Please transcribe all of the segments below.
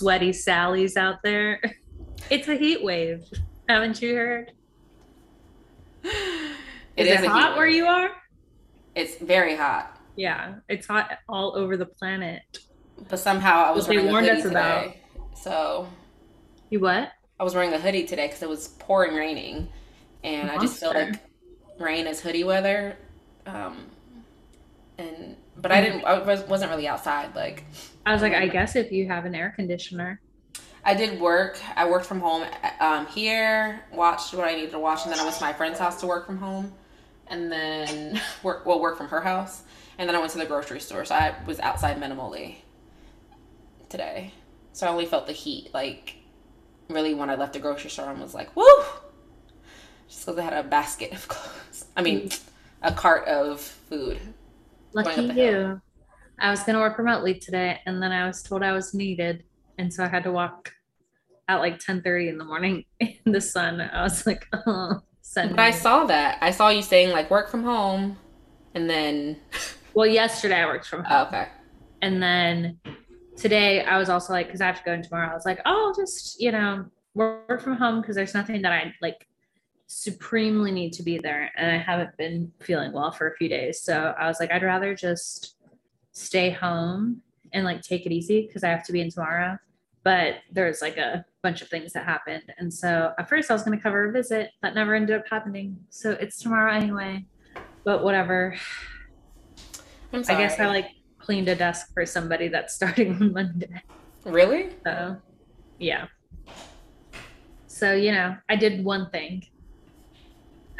Good evening, you sweaty Sallys out there. It's a heat wave. Haven't you heard? It is is it hot where you are? It's very hot, Yeah, it's hot all over the planet. but somehow I was they wearing a warned hoodie us about. today. So You what? I was wearing a hoodie today because it was pouring raining, and I just feel like rain is hoodie weather. Um, and but I didn't. I was, wasn't really outside. Like I was like, I guess if you have an air conditioner. I did work. I worked from home um, here. Watched what I needed to watch, and then I went to my friend's house to work from home, and then work. Well, work from her house, and then I went to the grocery store. So I was outside minimally today. So I only felt the heat. Like really, when I left the grocery store, I was like, "Woo!" Just because I had a basket of clothes. I mean, a cart of food. Lucky Going up the you. hill. I was gonna work remotely today, and then I was told I was needed, and so I had to walk at like 10:30 in the morning in the sun. I was like, oh, send But I saw that. I saw you saying like work from home, and then Well, yesterday I worked from oh, home. oh, okay. And then today I was also like, because I have to go in tomorrow, I was like, oh, I'll just, you know, work from home because there's nothing that I like supremely need to be there. And I haven't been feeling well for a few days. So I was like, I'd rather just stay home and like take it easy because I have to be in tomorrow. But there's like a bunch of things that happened. And so at first I was going to cover a visit that never ended up happening. So it's tomorrow anyway. But whatever. I'm I guess I like cleaned a desk for somebody that's starting on Monday. really. So, yeah. So, you know, I did one thing.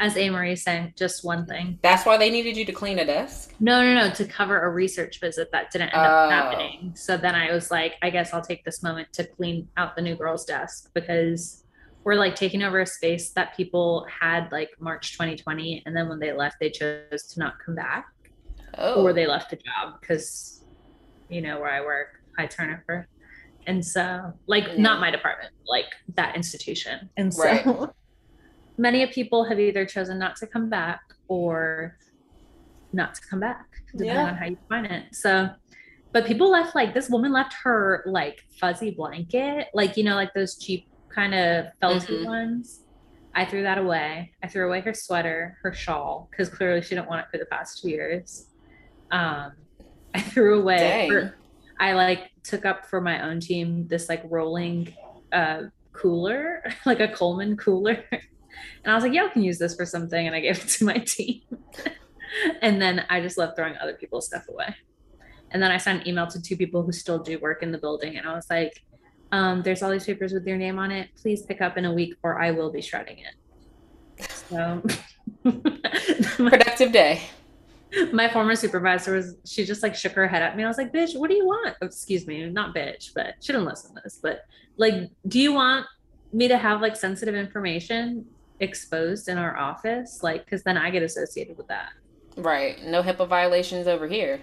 As Amory saying, just one thing. That's why they needed you to clean a desk. No, no, no, to cover a research visit that didn't end Oh. up happening. So then I was like, I guess I'll take this moment to clean out the new girl's desk because we're like taking over a space that people had like March 2020. And then when they left, they chose to not come back. Oh, or they left the job because you know where I work, high turnover. And so, like, Yeah. not my department, like that institution. And so, Right. Many of people have either chosen not to come back or not to come back, depending Yeah. on how you define it. So, but people left like this woman left her like fuzzy blanket, like, you know, like those cheap kind of felty Mhm. ones. I threw that away. I threw away her sweater, her shawl, because clearly she didn't want it for the past two years. Um, I threw away. Her- I like took up for my own team this like rolling uh, cooler, like a Coleman cooler, and I was like, "Y'all can use this for something," and I gave it to my team. and then I just love throwing other people's stuff away. And then I sent an email to two people who still do work in the building, and I was like, um, "There's all these papers with your name on it. Please pick up in a week, or I will be shredding it." So. productive day. my former supervisor was she just like shook her head at me. I was like, bitch, what do you want? Oh, excuse me, not bitch, but she didn't listen to this. But like, do you want me to have like sensitive information exposed in our office? Like, because then I get associated with that. Right. No HIPAA violations over here.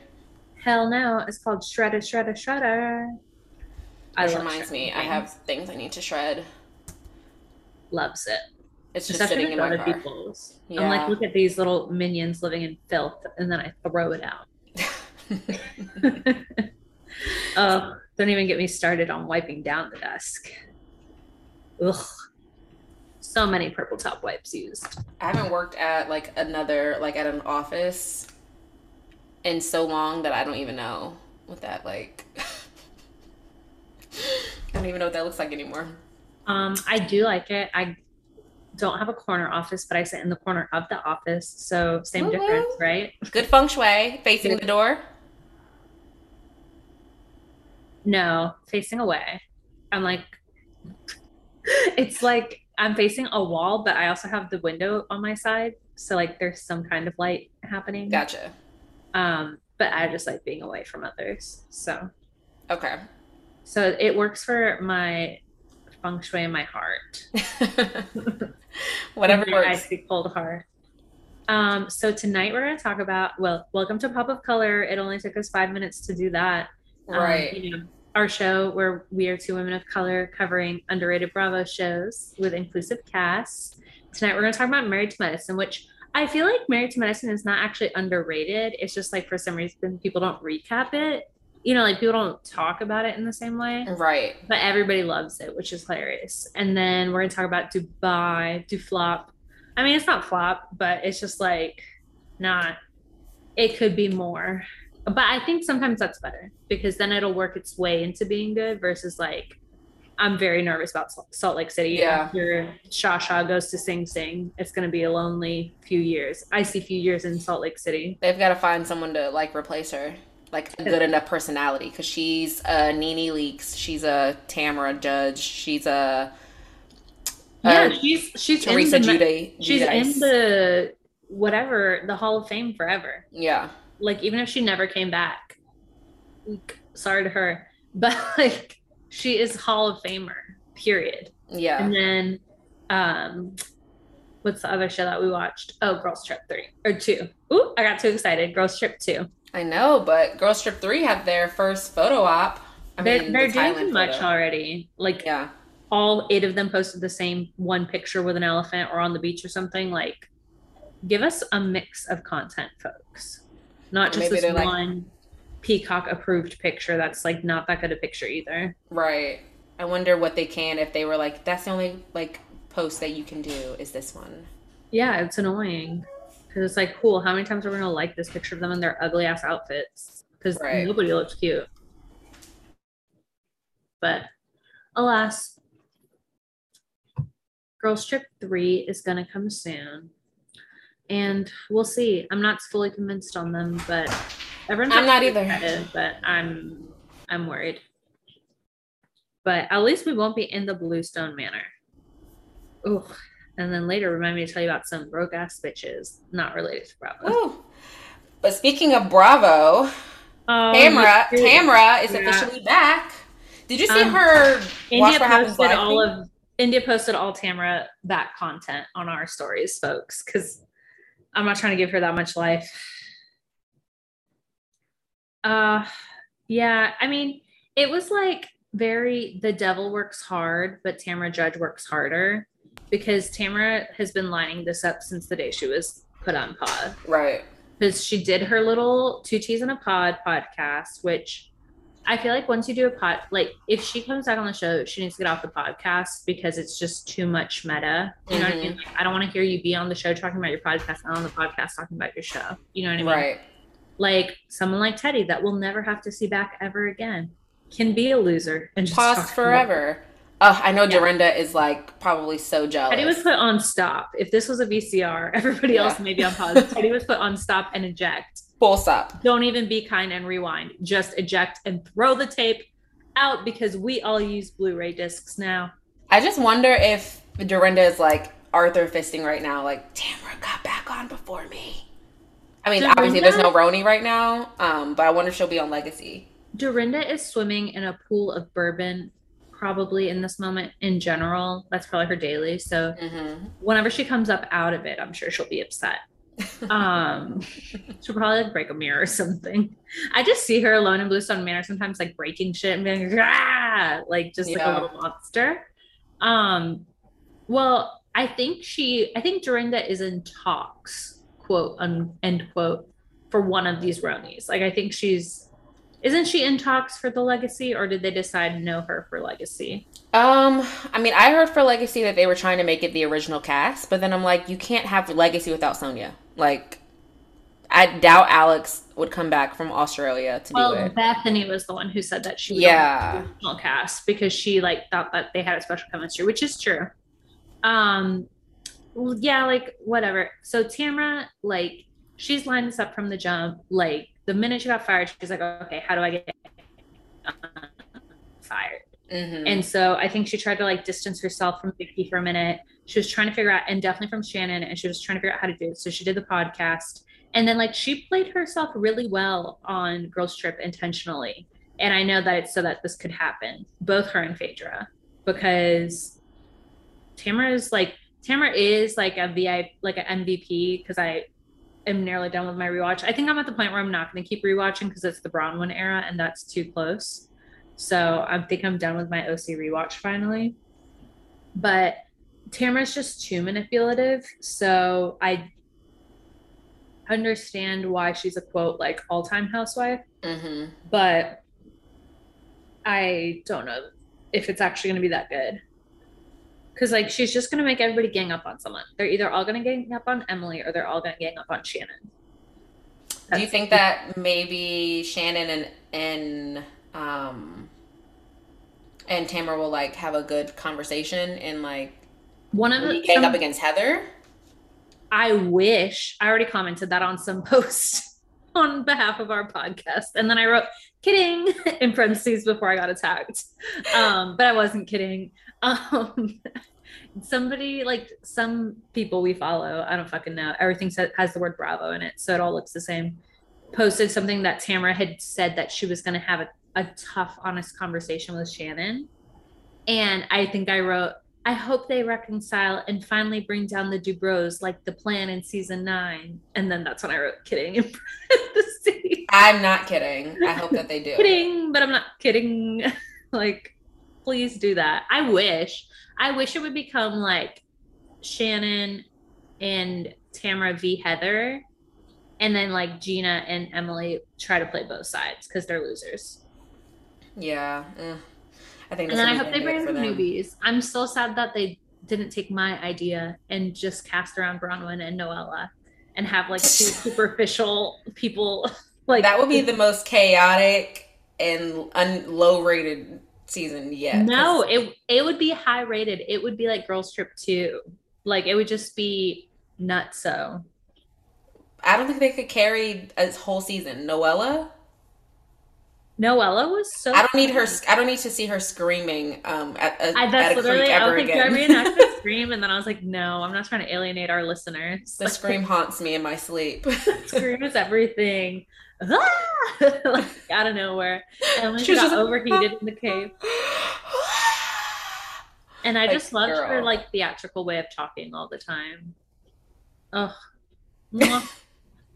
Hell no, it's called shredder, shredder, shredder. I Which love reminds me, shredding I have things. things I need to shred. loves it. It's just Especially sitting in my car. people's. I'm like, look at these little minions living in filth, and then I throw it out. oh, don't even get me started on wiping down the desk. Ugh. So many purple top wipes used. I haven't worked at like another like at an office in so long that I don't even know what that like. I don't even know what that looks like anymore. Um, I do like it. I don't have a corner office, but I sit in the corner of the office. So same Woo difference, right? Good feng shui, facing the door. No, facing away. I'm like, it's like I'm facing a wall, but I also have the window on my side. So like there's some kind of light happening. Gotcha. Um, but I just like being away from others. So Okay. so it works for my feng shui in my heart. Whatever works. icy cold heart. Um, so tonight we're gonna talk about well, welcome to Pop of Color. It only took us five minutes to do that. Um, Right. you know, our show where we are two women of color covering underrated Bravo shows with inclusive casts. Tonight we're going to talk about Married to Medicine, which I feel like Married to Medicine is not actually underrated. It's just like for some reason people don't recap it. you know, like people don't talk about it in the same way. Right. But everybody loves it, which is hilarious. And then we're gonna talk about Dubai, Duflop. I mean, it's not flop, but it's just like not. It could be more, but I think sometimes that's better because then it'll work its way into being good versus like I'm very nervous about Salt Lake City. Yeah. After Shasha goes to Sing Sing, it's going to be a lonely few years. I see few years in Salt Lake City. They've got to find someone to like replace her, like a good enough personality, because she's a Nene Leakes, she's a Tamra Judge, she's a yeah, she's she's Teresa in the, Jude. she's in the whatever the Hall of Fame forever. Yeah. Like even if she never came back, sorry to her, but like she is Hall of Famer. Period. Yeah. And then, um, what's the other show that we watched? Oh, Girls Trip three or two. Ooh, I got too excited. Girls Trip two. I know, but Girls Trip three had their first photo op. I they're mean, they're the doing too much photo. already. Like Yeah. all eight of them posted the same one picture with an elephant or on the beach or something. Like, give us a mix of content, folks. Not just Maybe this they're like- one peacock approved picture that's like not that good a picture either. Right. I wonder what they can if they were like, that's the only like post that you can do is this one. Yeah, it's annoying because it's like, cool. How many times are we gonna like this picture of them in their ugly ass outfits? Because Right. nobody looks cute. But alas, Girls Trip three is gonna come soon, and we'll see. I'm not fully convinced on them, but everyone's I'm not either. excited, But I'm I'm worried. But at least we won't be in the Bluestone Manor. Ooh. And then later, remind me to tell you about some broke ass bitches not related to Bravo. Woo. But speaking of Bravo, Oh, Tamra, Tamra is Yeah. officially back. Did you see Um, her India posted all thing? of India posted all Tamra back content on our stories, folks, because I'm not trying to give her that much life. Uh yeah, I mean, it was like very the devil works hard, but Tamra Judge works harder because Tamra has been lining this up since the day she was put on pod. right. because she did her little Two T's in a Pod podcast, which I feel like once you do a pod, like if she comes back on the show, she needs to get off the podcast because it's just too much meta. You know what I mean? Mm-hmm. Like, I don't want to hear you be on the show talking about your podcast and on the podcast talking about your show. You know what I mean? Right. Like someone like Teddi that we'll never have to see back ever again can be a loser and just about- forever. Oh, I know Yeah. Dorinda is like probably so jealous. Teddi was put on stop. If this was a VCR, everybody Yeah. else may be on pause. Teddi was put on stop and eject. Full stop. don't even be kind and rewind just eject and throw the tape out because we all use blu-ray discs now I just wonder if Dorinda is like Arthur fisting right now, like Tamra got back on before me. I mean, obviously there's no RHONY right now, um, but I wonder if she'll be on Legacy. dorinda is swimming in a pool of bourbon probably in this moment in general that's probably her daily so Mm-hmm. whenever she comes up out of it i'm sure she'll be upset um she'll probably like break a mirror or something. I just see her alone in bluestone manor sometimes like breaking shit and being like, ah! like just like a little monster. Um well i think she i think dorinda is in talks quote un, end quote for one of these RHONYs. Like i think she's isn't she in talks for the legacy or did they decide no her for legacy? Um, I mean, I heard for Legacy that they were trying to make it the original cast, but then I'm like, you can't have Legacy without Sonja. Like, I doubt Alex would come back from Australia to Well, do it. Bethany was the one who said that she Yeah. original cast because she like thought that they had a special chemistry, which is true. Um, well, yeah, like whatever. So Tamra, like, she's lined this up from the jump. Like the minute she got fired, she's like, okay, how do I get? Mm-hmm. And so I think she tried to like distance herself from Vicki for a minute. She was trying to figure out, and definitely from Shannon, and she was trying to figure out how to do it. So she did the podcast. And then like she played herself really well on Girls Trip intentionally. And I know that it's so that this could happen, both her and Phaedra, because Tamra is like Tamra is like a VI like an MVP because I am nearly done with my rewatch. I think I'm at the point where I'm not going to keep rewatching because it's the Braunwyn era and that's too close. So I think I'm done with my OC rewatch finally. But Tamra's just too manipulative. So I understand why she's a quote like all time housewife. Mm-hmm. But I don't know if it's actually going to be that good. Because like she's just going to make everybody gang up on someone. They're either all going to gang up on Emily or they're all going to gang up on Shannon. Do you think that maybe Shannon and and um and Tamra will like have a good conversation and like one of the gang up against Heather? I wish I already commented that on some post on behalf of our podcast. And then I wrote kidding in parentheses before I got attacked. Um, but I wasn't kidding. Um, somebody like some people we follow, I don't fucking know. Everything has the word Bravo in it, so it all looks the same. Posted something that Tamra had said that she was going to have a, a tough, honest conversation with Shannon. And I think I wrote, I hope they reconcile and finally bring down the Dubrows like the plan in season nine. And then that's when I wrote kidding in parentheses. I'm not kidding. I hope that they do. kidding, but I'm not kidding. like, please do that. I wish. I wish it would become like Shannon and Tamra v. Heather, and then like Gina and Emily try to play both sides because they're losers. Yeah. eh. I think. And then I hope they bring newbies. I'm so sad that they didn't take my idea and just cast around Braunwyn and Noella and have like two superficial people. Like That would be the most chaotic and un- low rated season yet. No, it it would be high rated. It would be like Girls Trip 2. Like it would just be nuts so. I don't think they could carry a whole season. Noella, Noella was so I don't need her. I don't need to see her screaming um, at, a, I, at that's literally I was like, do I again. reenact the scream? And then I was like, no, I'm not trying to alienate our listeners. the scream haunts me in my sleep. scream is everything. Ah! like out of nowhere. And when She she got like, overheated in the cave. And I Like, just loved her like theatrical way of talking all the time. Ugh.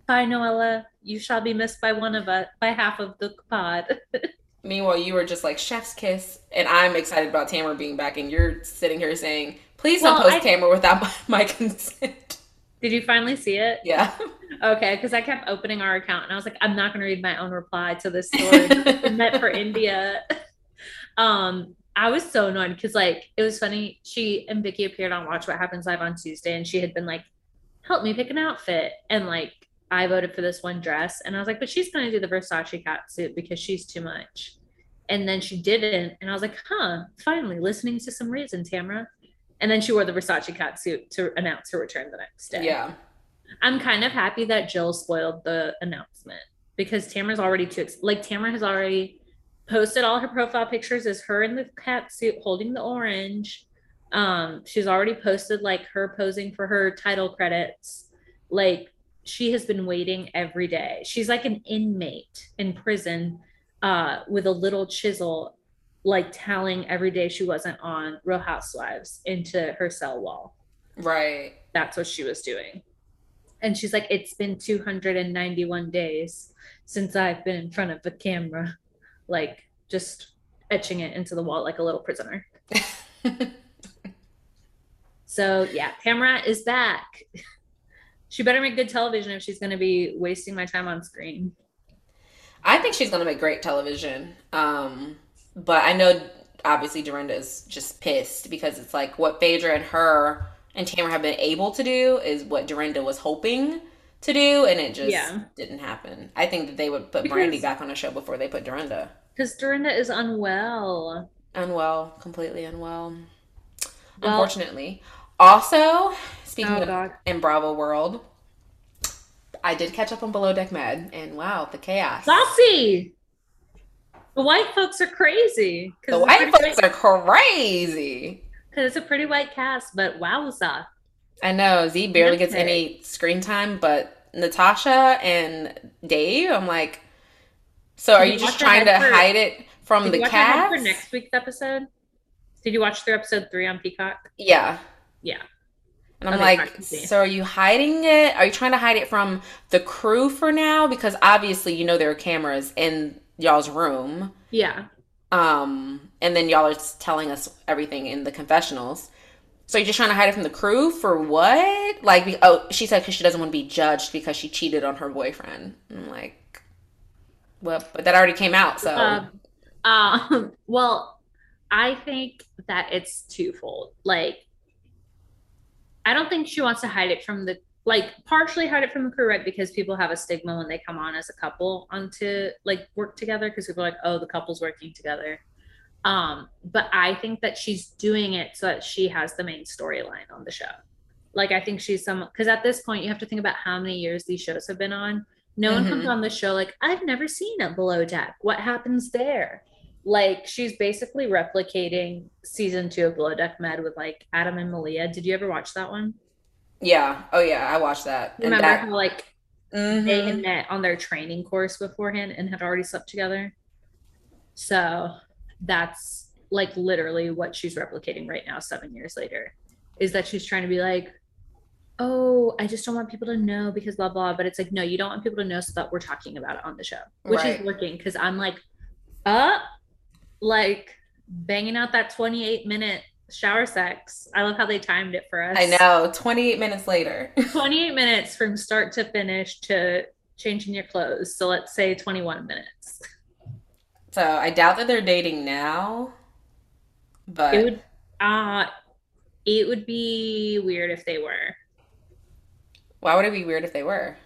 Bye, Noella. You shall be missed by one of us, by half of the pod. Meanwhile, you were just like chef's kiss, and I'm excited about Tamra being back, and you're sitting here saying, "Please don't post I- Tamra without my, my consent." Did you finally see it? Yeah. Okay, because I kept opening our account and I was like, I'm not going to read my own reply to this story meant for India. Um, I was so annoyed because like it was funny. She and Vicki appeared on Watch What Happens Live on Tuesday, and she had been like, "Help me pick an outfit," and like I voted for this one dress, and I was like, "But she's going to do the Versace cat suit because she's too much." And then she didn't, and I was like, "Huh, finally listening to some reason, Tamra." And then she wore the Versace cat suit to announce her return the next day. Yeah. I'm kind of happy that Jill spoiled the announcement because Tamra's already too ex- like Tamra has already posted all her profile pictures as her in the cat suit holding the orange. Um, she's already posted like her posing for her title credits. Like she has been waiting every day. She's like an inmate in prison uh, with a little chisel, like telling every day she wasn't on Real Housewives into her cell wall Right. that's what she was doing. And she's like, It's been 291 days since I've been in front of the camera, like just etching it into the wall like a little prisoner. So, yeah, Tamra is back. She better make good television if she's going to be wasting my time on screen. I think she's gonna make great television. Um, but I know obviously Dorinda is just pissed because it's like what Phaedra and her and Tamra have been able to do is what Dorinda was hoping to do, and it just Yeah. didn't happen. I think that they would put Because- Brandy back on the show before they put Dorinda. Because Dorinda is unwell. Unwell, completely unwell. Well- Unfortunately. Also, speaking Oh, of God. in Bravo world, I did catch up on Below Deck Med, and wow, the chaos. Saucy! The white folks are crazy. The white folks are crazy. Because it's a pretty white cast, but wowza. I know Zee barely gets any screen time, but Natasha and Dave, I'm like, so are you you just trying to for- hide it from the you watch ahead cast? for next week's episode? Did you watch through episode three on Peacock? Yeah. Yeah. And I'm Okay, like, so are you hiding it? Are you trying to hide it from the crew for now? Because obviously, you know, there are cameras in y'all's room. Yeah. Um, and then y'all are telling us everything in the confessionals. So you're just trying to hide it from the crew for what? Like, oh, she said because she doesn't want to be judged because she cheated on her boyfriend. I'm like, well, but that already came out, so Uh, Um, well, I think that it's twofold. Like, I don't think she wants to hide it from the like partially hide it from the crew, right? Because people have a stigma when they come on as a couple onto like work together because people are like, oh, the couple's working together. Um, but I think that she's doing it so that she has the main storyline on the show. Like I think she's some because at this point you have to think about how many years these shows have been on. No mm-hmm. one comes mm-hmm. on the show like I've never seen a below deck. What happens there? Like she's basically replicating season two of Below Deck Med with like Adam and Malia. Did you ever watch that one? Yeah. Oh yeah, I watched that. Remember that... how like mm-hmm. they had met on their training course beforehand and had already slept together? So that's like literally what she's replicating right now, seven years later. Is that she's trying to be like, oh, I just don't want people to know because blah blah. But it's like, no, you don't want people to know so that we're talking about it on the show, which right. is working because I'm like, uh, like banging out that 28 minute shower sex. I love how they timed it for us. I know, 28 minutes later. 28 minutes from start to finish to changing your clothes. So let's say 21 minutes. So I doubt that they're dating now, but it would uh it would be weird if they were. Why would it be weird if they were?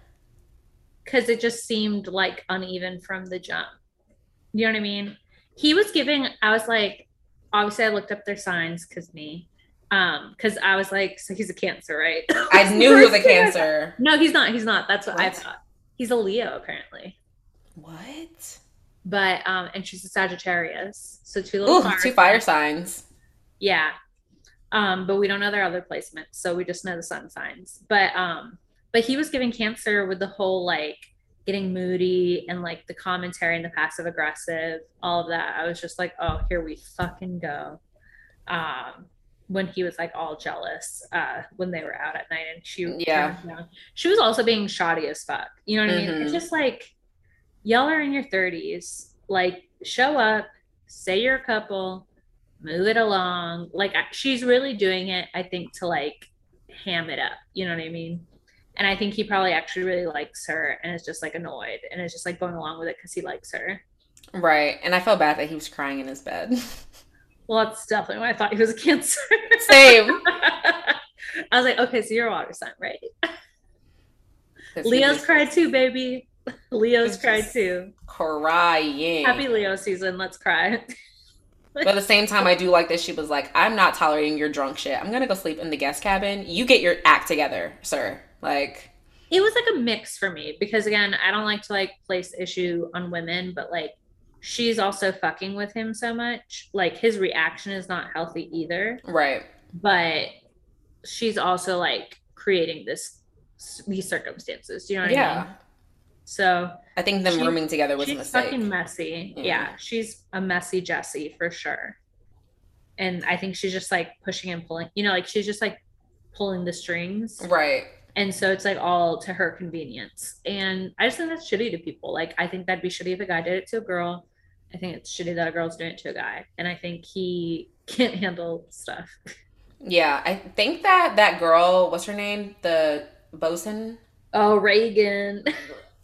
Because it just seemed like uneven from the jump. You know what I mean? He was giving, I was like, obviously I looked up their signs because me. Um, because I was like, so he's a cancer, right? I knew he was a cancer. No, he's not. He's not. That's what, what? I thought. He's a Leo, apparently. What? But um, and she's a Sagittarius. So two little Ooh, fire two fire signs. Yeah. Um, but we don't know their other placements, so we just know the sun signs. But um, but he was giving cancer with the whole like getting moody and like the commentary and the passive aggressive, all of that. I was just like, oh, here we fucking go. Um, when he was like all jealous uh, when they were out at night and she yeah she was also being shoddy as fuck. You know what mm-hmm. I mean? It's mm-hmm. just like y'all are in your 30s. Like show up, say you're a couple, move it along. Like she's really doing it, I think, to like ham it up. You know what I mean? And I think he probably actually really likes her and is just like annoyed and is just like going along with it because he likes her. Right. And I felt bad that he was crying in his bed. Well, that's definitely why I thought he was a cancer. Same. I was like, okay, so you're a water sign, right? Leo's cried too, baby. Leo's cried too. Crying. Happy Leo season. Let's cry. but at the same time, I do like that she was like, I'm not tolerating your drunk shit. I'm gonna go sleep in the guest cabin. You get your act together, sir. Like it was like a mix for me because again, I don't like to like place issue on women, but like she's also fucking with him so much. Like his reaction is not healthy either. Right. But she's also like creating this these circumstances. Do you know what yeah. I mean? Yeah. So I think them she, rooming together was she's a mistake. fucking messy. Mm. Yeah, she's a messy Jessie for sure. And I think she's just like pushing and pulling. You know, like she's just like pulling the strings. Right and so it's like all to her convenience. And i just think that's shitty to people. Like i think that'd be shitty if a guy did it to a girl. I think it's shitty that a girl's doing it to a guy. And i think he can't handle stuff. Yeah i think that that girl what's her name? The bosun? Oh raygan.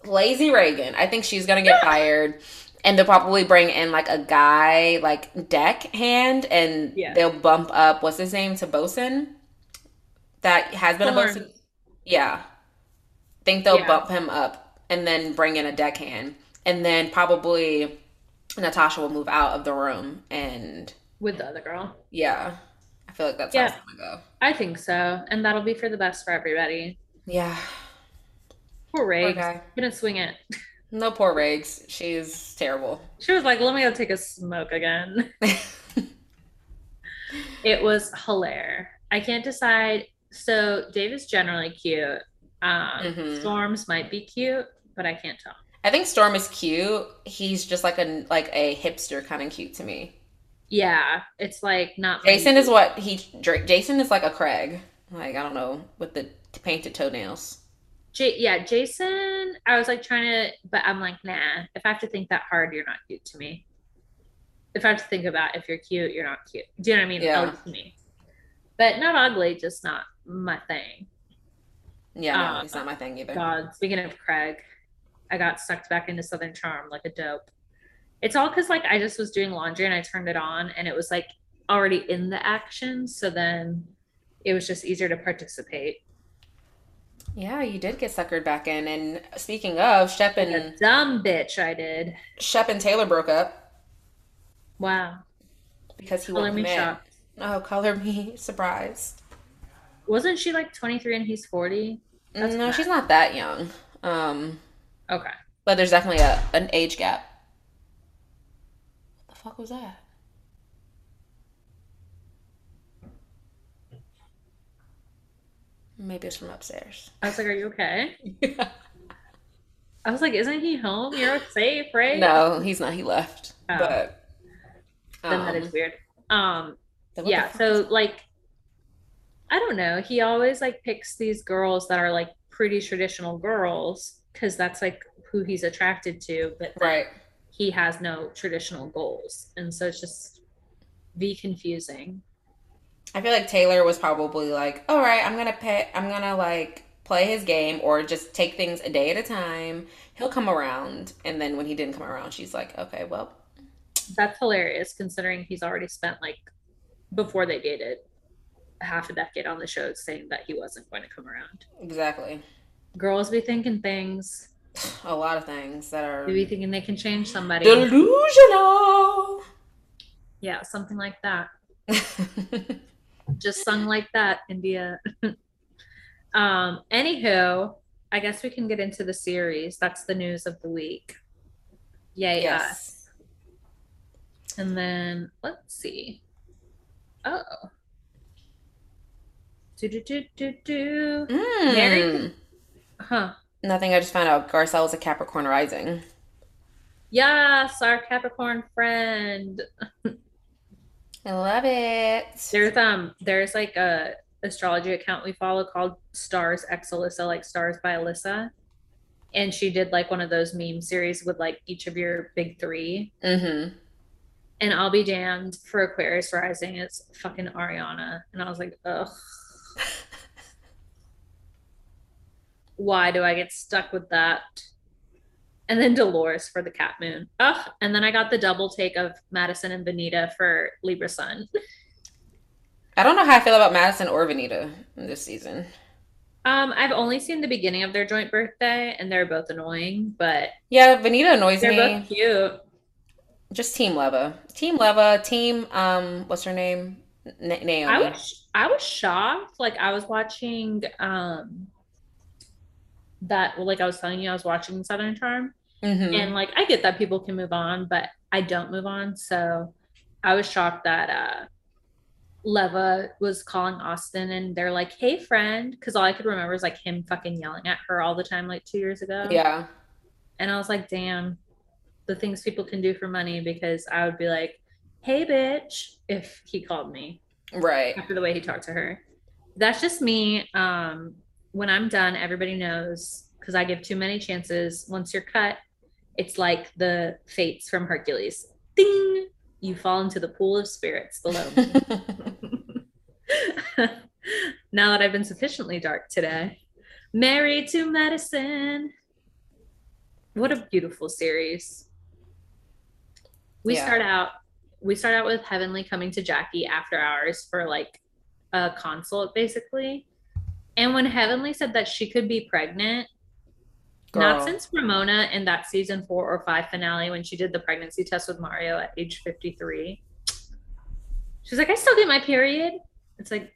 Lazy raygan. I think she's gonna get fired. And they'll probably bring in like a guy like deck hand and yeah. they'll bump up what's his name to bosun? That has been a bosun yeah. Think they'll yeah. bump him up and then bring in a deckhand. And then probably Natasha will move out of the room and with the other girl. Yeah. I feel like that's yeah, how it's gonna go. I think so. And that'll be for the best for everybody. Yeah. Poor Riggs. Okay. Gonna swing it. No poor Riggs. She's terrible. She was like, let me go take a smoke again. it was hilarious. I can't decide so Dave is generally cute. Um, mm-hmm. Storms might be cute, but I can't tell. I think Storm is cute. He's just like a like a hipster kind of cute to me. Yeah, it's like not. Jason is what he. Jason is like a Craig. Like I don't know with the painted toenails. J- yeah, Jason. I was like trying to, but I'm like, nah. If I have to think that hard, you're not cute to me. If I have to think about if you're cute, you're not cute. Do you know what I mean? Yeah. To me, but not ugly, just not my thing. Yeah, no, uh, it's not my thing either. God, speaking of Craig, I got sucked back into Southern Charm like a dope. It's all because like I just was doing laundry and I turned it on and it was like already in the action. So then it was just easier to participate. Yeah, you did get suckered back in. And speaking of, Shep and dumb bitch I did. Shep and Taylor broke up Wow. because he Color won't me shocked. Oh, color me surprised. Wasn't she like 23 and he's 40? That's no, mad. she's not that young. Um, Okay. but there's definitely a an age gap. What the fuck was that? Maybe it's from upstairs. I was like, Are you okay? I was like, Isn't he home? You're safe, right? No, he's not. He left. Oh. But Then that um, weird. Um, then what the yeah. So like, I don't know. He always like picks these girls that are like pretty traditional girls because that's like who he's attracted to. But right. he has no traditional goals, and so it's just be confusing. I feel like Taylor was probably like, "All right, I'm gonna pay. I'm gonna like play his game, or just take things a day at a time. He'll come around." And then when he didn't come around, she's like, "Okay, well, That's hilarious considering he's already spent like before they dated half a decade on the show saying that he wasn't going to come around. exactly." Girls be thinking things. A lot of things that are They be thinking they can change somebody. delusional. Yeah, something like that. Just sung like that, India. um, anywho, I guess we can get into the series. That's the news of the week. Yay, us. yes. And then let's see. Oh. Do do do do do. Mm. Mary- Huh. Nothing. I just found out Garcelle is a Capricorn rising. Yes, our Capricorn friend. I love it. There's um there's like a astrology account we follow called Stars X Alyssa, like Stars by Alyssa. And she did like one of those meme series with like each of your big three. Mm-hmm. And I'll be damned for Aquarius rising it's fucking Ariana. And I was like, ugh. Why do I get stuck with that? And then Dolores for the Cat Moon. Ugh. And then I got the double take of Madison and Venita for Libra Sun. I don't know how I feel about Madison or Venita this season. Um, I've only seen the beginning of their joint birthday, and they're both annoying, but Yeah, Venita annoys they're me. both cute. Just Team Leva. Team Leva. Team um, what's her name? Na- Naomi. I was I was shocked. Like I was watching um that well, like I was telling you, I was watching Southern Charm, Mhm. and like I get that people can move on, but I don't move on. So I was shocked that uh Leva was calling Austin and they're like, "Hey, friend," because all I could remember is like him fucking yelling at her all the time, like two years ago. Yeah. And I was like, damn, the things people can do for money because I would be like, hey, bitch, if he called me Right. after the way he talked to her. That's just me. Um, when I'm done, everybody knows because I give too many chances. Once you're cut, it's like the fates from Hercules. Ding! You fall into the pool of spirits below now that I've been sufficiently dark today. Married to Medicine. What a beautiful series. We Yeah. start out we start out with Heavenly coming to Jackie after hours for like a consult basically. And when Heavenly said that she could be pregnant, not since Ramona in that season 4 or 5 finale when she did the pregnancy test with Mario at age 53. She's like, "I still get my period." It's like,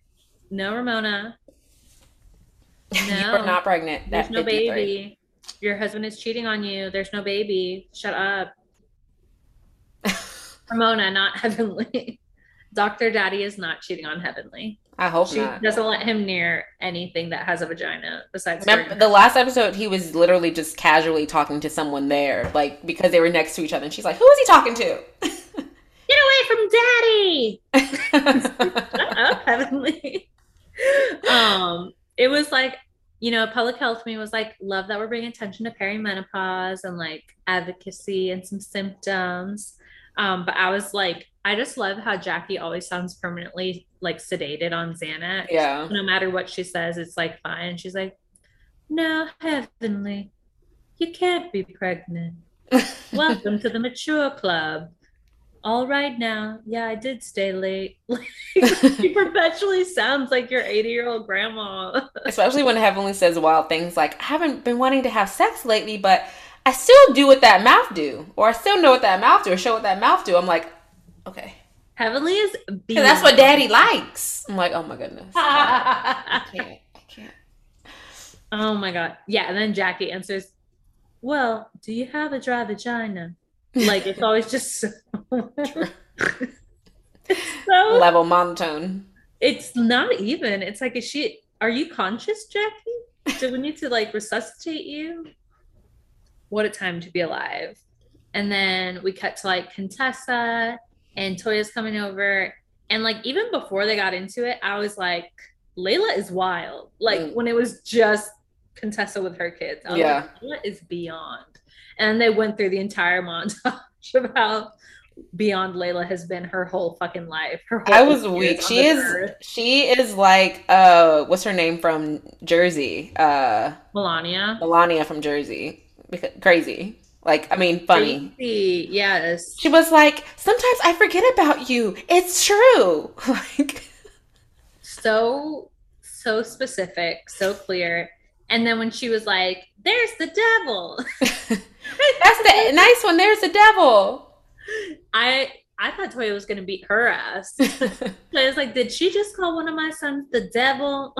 "No, Ramona. you're not pregnant. There's no baby. Your husband is cheating on you. There's no baby. Shut up. Ramona, not Heavenly. Dr. Daddy is not cheating on Heavenly. I hope She not. doesn't let him near anything that has a vagina besides Remember, the last episode, he was literally just casually talking to someone there, like because they were next to each other, and she's like, "Who is he talking to?" Get away from Daddy! Shut up, Heavenly. um, it was like, you know, public health me was like, love that we're bringing attention to perimenopause and like advocacy and some symptoms. Um, but I was like, I just love how Jackie always sounds permanently like sedated on Xanax. yeah. No matter what she says, it's like fine. She's like, no, Heavenly, you can't be pregnant. Welcome to the mature club. All right now. Yeah, I did stay late. Like, perpetually sounds like your 80 year old grandma. Especially when Heavenly says wild things like, I haven't been wanting to have sex lately, but I still do what that mouth do. Or I still know what that mouth do or show what that mouth do. I'm like, okay. Heavenly is Because that's what daddy likes. I'm like, oh my goodness. I can't. I can't. Oh my god. Yeah, and then Jackie answers, Well, do you have a dry vagina? Like it's always just so, so Level monotone. it's not even. It's like is she are you conscious, Jackie? Do we need to like resuscitate you? What a time to be alive. And then we cut to like Contessa and Toya's coming over. And like even before they got into it, I was like, Layla is wild. Like Mm. when it was just Contessa with her kids. I was Yeah. like, Layla is beyond. And they went through the entire montage of how beyond Layla has been her whole fucking life. Her whole I was weak. She is earth. she is like uh what's her name from Jersey? Uh Milania. Milania from Jersey. Crazy. Like I mean funny. Tracy, Yes. She was like, "Sometimes I forget about you. It's true." Like so so specific, so clear. And then when she was like, "There's the devil," that's the nice one. There's the devil. I I thought Toya was gonna beat her ass. I was like, "Did she just call one of my sons the devil?"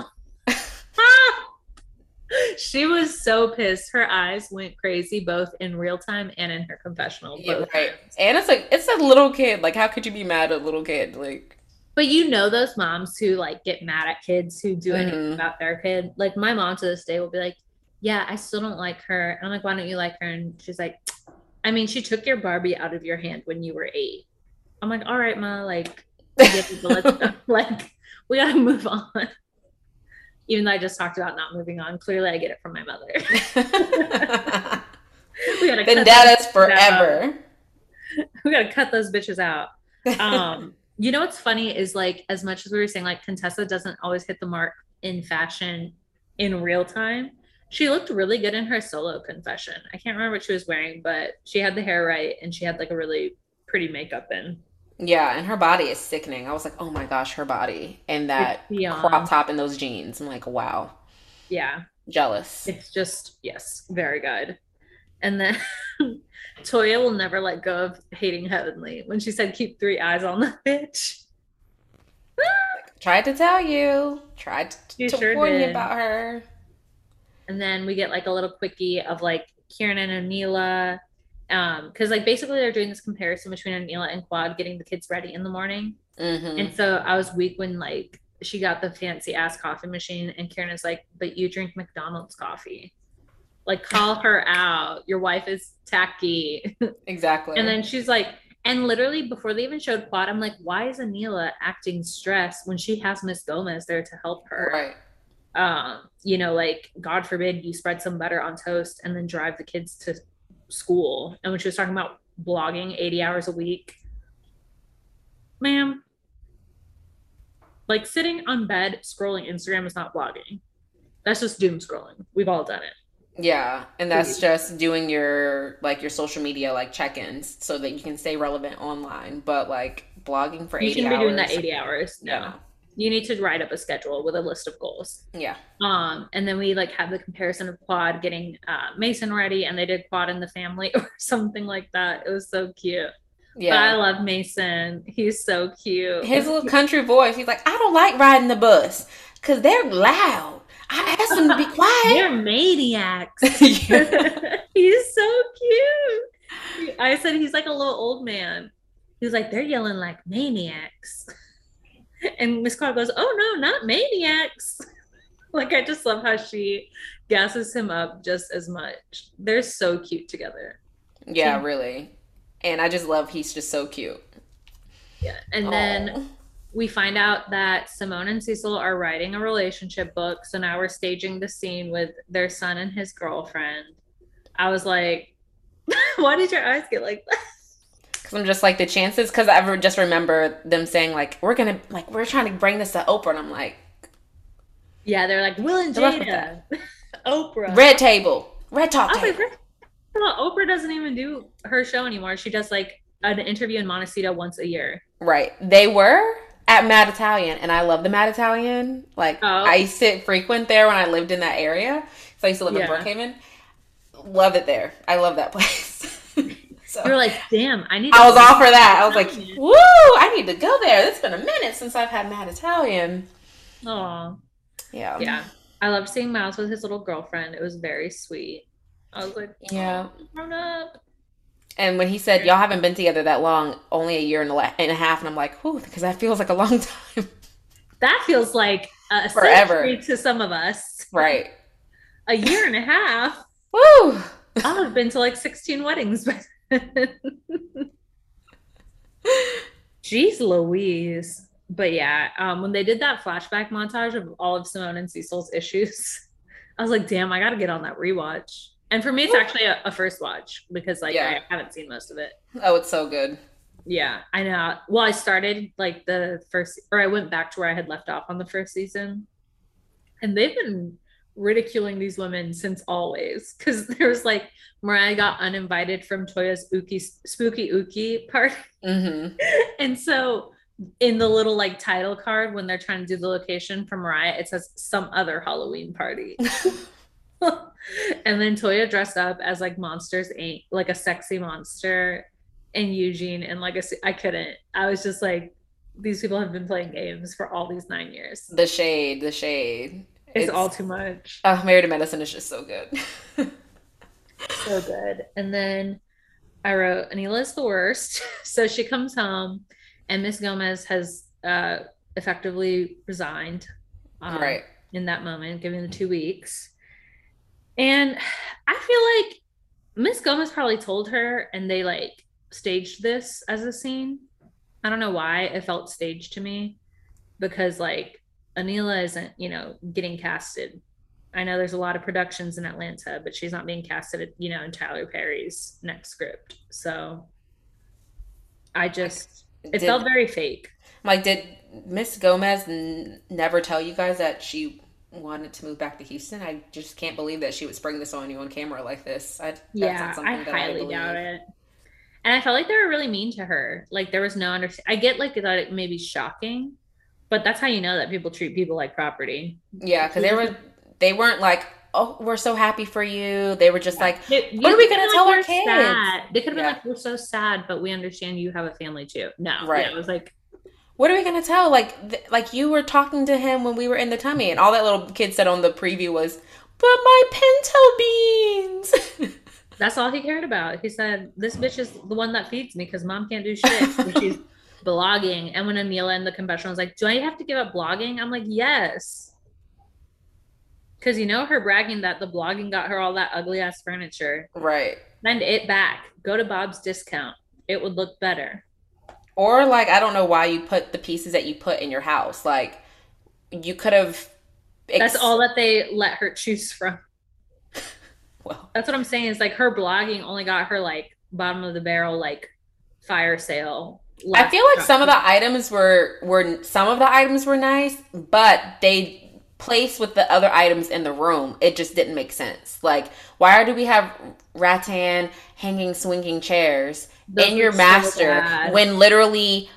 She was so pissed. Her eyes went crazy, both in real time and in her confessional. Yeah, right. times. And it's like it's a little kid. Like how could you be mad at a little kid? Like But you know those moms who like get mad at kids who do anything Mhm. about their kid. Like my mom to this day will be like, "Yeah, I still don't like her." And I'm like, "Why don't you like her?" And she's like, "I mean, she took your Barbie out of your hand when you were eight. I'm like, "All right, ma, like, like we gotta move on." Even though I just talked about not moving on, clearly I get it from my mother. we gotta Vendettas forever. we gotta cut those bitches out. um you know what's funny is like as much as we were saying like contessa doesn't always hit the mark in fashion in real time she looked really good in her solo confession i can't remember what she was wearing but she had the hair right and she had like a really pretty makeup in Yeah, and her body is sickening. I was like, oh my gosh, her body and that crop top and those jeans. I'm like, wow, yeah jealous. it's just yes very good and then toya will never let go of hating heavenly when she said keep three eyes on the bitch Tried to tell you. Tried to, You to sure warn you about her. and then we get like a little quickie of like Kiran and Anila. Um, because like basically they're doing this comparison between Anila and Quad getting the kids ready in the morning. hmm And so I was weak when like she got the fancy ass coffee machine, and kiran is like, But you drink McDonald's coffee. Like call her out. Your wife is tacky. Exactly. and then she's like, and literally before they even showed Quad, I'm like, why is Anila acting stressed when she has Miss Gomez there to help her? right. um, you know, like God forbid you spread some butter on toast and then drive the kids to school. And when she was talking about blogging 80 hours a week, ma'am, like sitting on bed scrolling Instagram is not blogging. That's just doom scrolling. We've all done it. Yeah, and that's just doing your like your social media like check-ins so that you can stay relevant online. But like blogging for You 80 shouldn't be doing that 80 hours. No. Yeah. You need to write up a schedule with a list of goals. Yeah. Um, and then we like have the comparison of Quad getting uh, Mason ready, and they did Quad in the family or something like that. It was so cute. But I love Mason. He's so cute. His little country voice. He's like, I don't like riding the bus because they're loud. I asked them to be quiet. They're maniacs. He's so cute. I said he's like a little old man. He was like, they're yelling like maniacs. And Miss Quad goes, Oh no, not maniacs. like I just love how she gasses him up just as much. They're so cute together. Yeah, really. And I just love he's just so cute. Yeah. And then we find out that Simone and Cecil are writing a relationship book. So now we're staging the scene with their son and his girlfriend. I was like, why did your eyes get like that? Cause I'm just like the chances. Cause I ever just remember them saying like we're gonna like we're trying to bring this to Oprah, and I'm like Yeah, they're like, Will and Jada, Oprah. red table, red talk like, table. Well, Oprah doesn't even do her show anymore. She does like an interview in Montecito once a year. Right. They were at Mad Italian, and I love the Mad Italian. Like Oh. I used to frequent there when I lived in that area. So I used to live Yeah. in Brookhaven. Love it there. I love that place. So you're like, damn, I need. I to was all for that. I was like, woo! I need to go there. It's been a minute since I've had Mad Italian. Aw. Yeah. Yeah. I loved seeing Miles with his little girlfriend. It was very sweet. I was like, Yeah. "Oh, grown up. And when he said y'all haven't been together that long, only a year and a, la- and a half, and I'm like, whew, because that feels like a long time. That feels like a Forever. to some of us. right. A year and a half. Woo! I'll have been to like 16 weddings. by. Jeez Louise. But yeah, um, when they did that flashback montage of all of Simone and Cecil's issues, I was like, damn, I got to get on that rewatch. And for me, it's actually a, a first watch because like Yeah. I haven't seen most of it. Oh, it's so good. Yeah, I know. Well, I started like the first, or I went back to where I had left off on the first season, and they've been ridiculing these women since always. Because there was like Mariah got uninvited from Toya's Uki Spooky Uki party, Mm-hmm. and so in the little like title card when they're trying to do the location for Mariah, it says some other Halloween party. and then Toya dressed up as like Monsters Inc., like a sexy monster, and Eugene, and like a, I couldn't. I was just like, these people have been playing games for all these nine years. The shade, the shade. It's, all too much. Oh, Married to Medicine is just so good. So good. And then I wrote, Anila's the worst. so she comes home, and Miss Gomez has uh, effectively resigned. um, right. in that moment, given the two weeks. And I feel like Miss Gomez probably told her and they like staged this as a scene. I don't know why it felt staged to me because like Anila isn't, you know, getting casted. I know there's a lot of productions in Atlanta, but she's not being casted, you know, in Tyler Perry's next script. So I just, it Did- felt very fake. Like, did Miss Gomez n- never tell you guys that she wanted to move back to Houston? I just can't believe that she would spring this on you on camera like this. I, that's not yeah, something I that highly believe. doubt it. And I felt like they were really mean to her. Like there was no understand. I get like that it may be shocking, but that's how you know that people treat people like property. Yeah, because they were they weren't like, oh, we're so happy for you. They were just like, They- What are we gonna could've tell like, our "We're kids?" sad." They could have been Yeah. like, "We're so sad, but we understand you have a family too." No, Right. Yeah, it was like, what are we gonna tell? Like, th- like you were talking to him when we were in the tummy, and all that little kid said on the preview was, "But my pinto beans." that's all he cared about. He said, "This bitch is the one that feeds me because mom can't do shit." She's blogging, and when Anila in the confessional was like, "Do I have to give up blogging?" I'm like, "Yes." Because you know her bragging that the blogging got her all that ugly ass furniture. right. Send it back. Go to Bob's discount. It would look better. Or like, I don't know why you put the pieces that you put in your house. Like, you could have. That's all that they let her choose from. Well, That's what I'm saying. Is like her blogging only got her like bottom of the barrel like fire sale. I feel like some of the items were were some of the items were nice, but they placed with the other items in the room, it just didn't make sense. Like, why do we have rattan hanging swinging chairs Those in your were so master when literally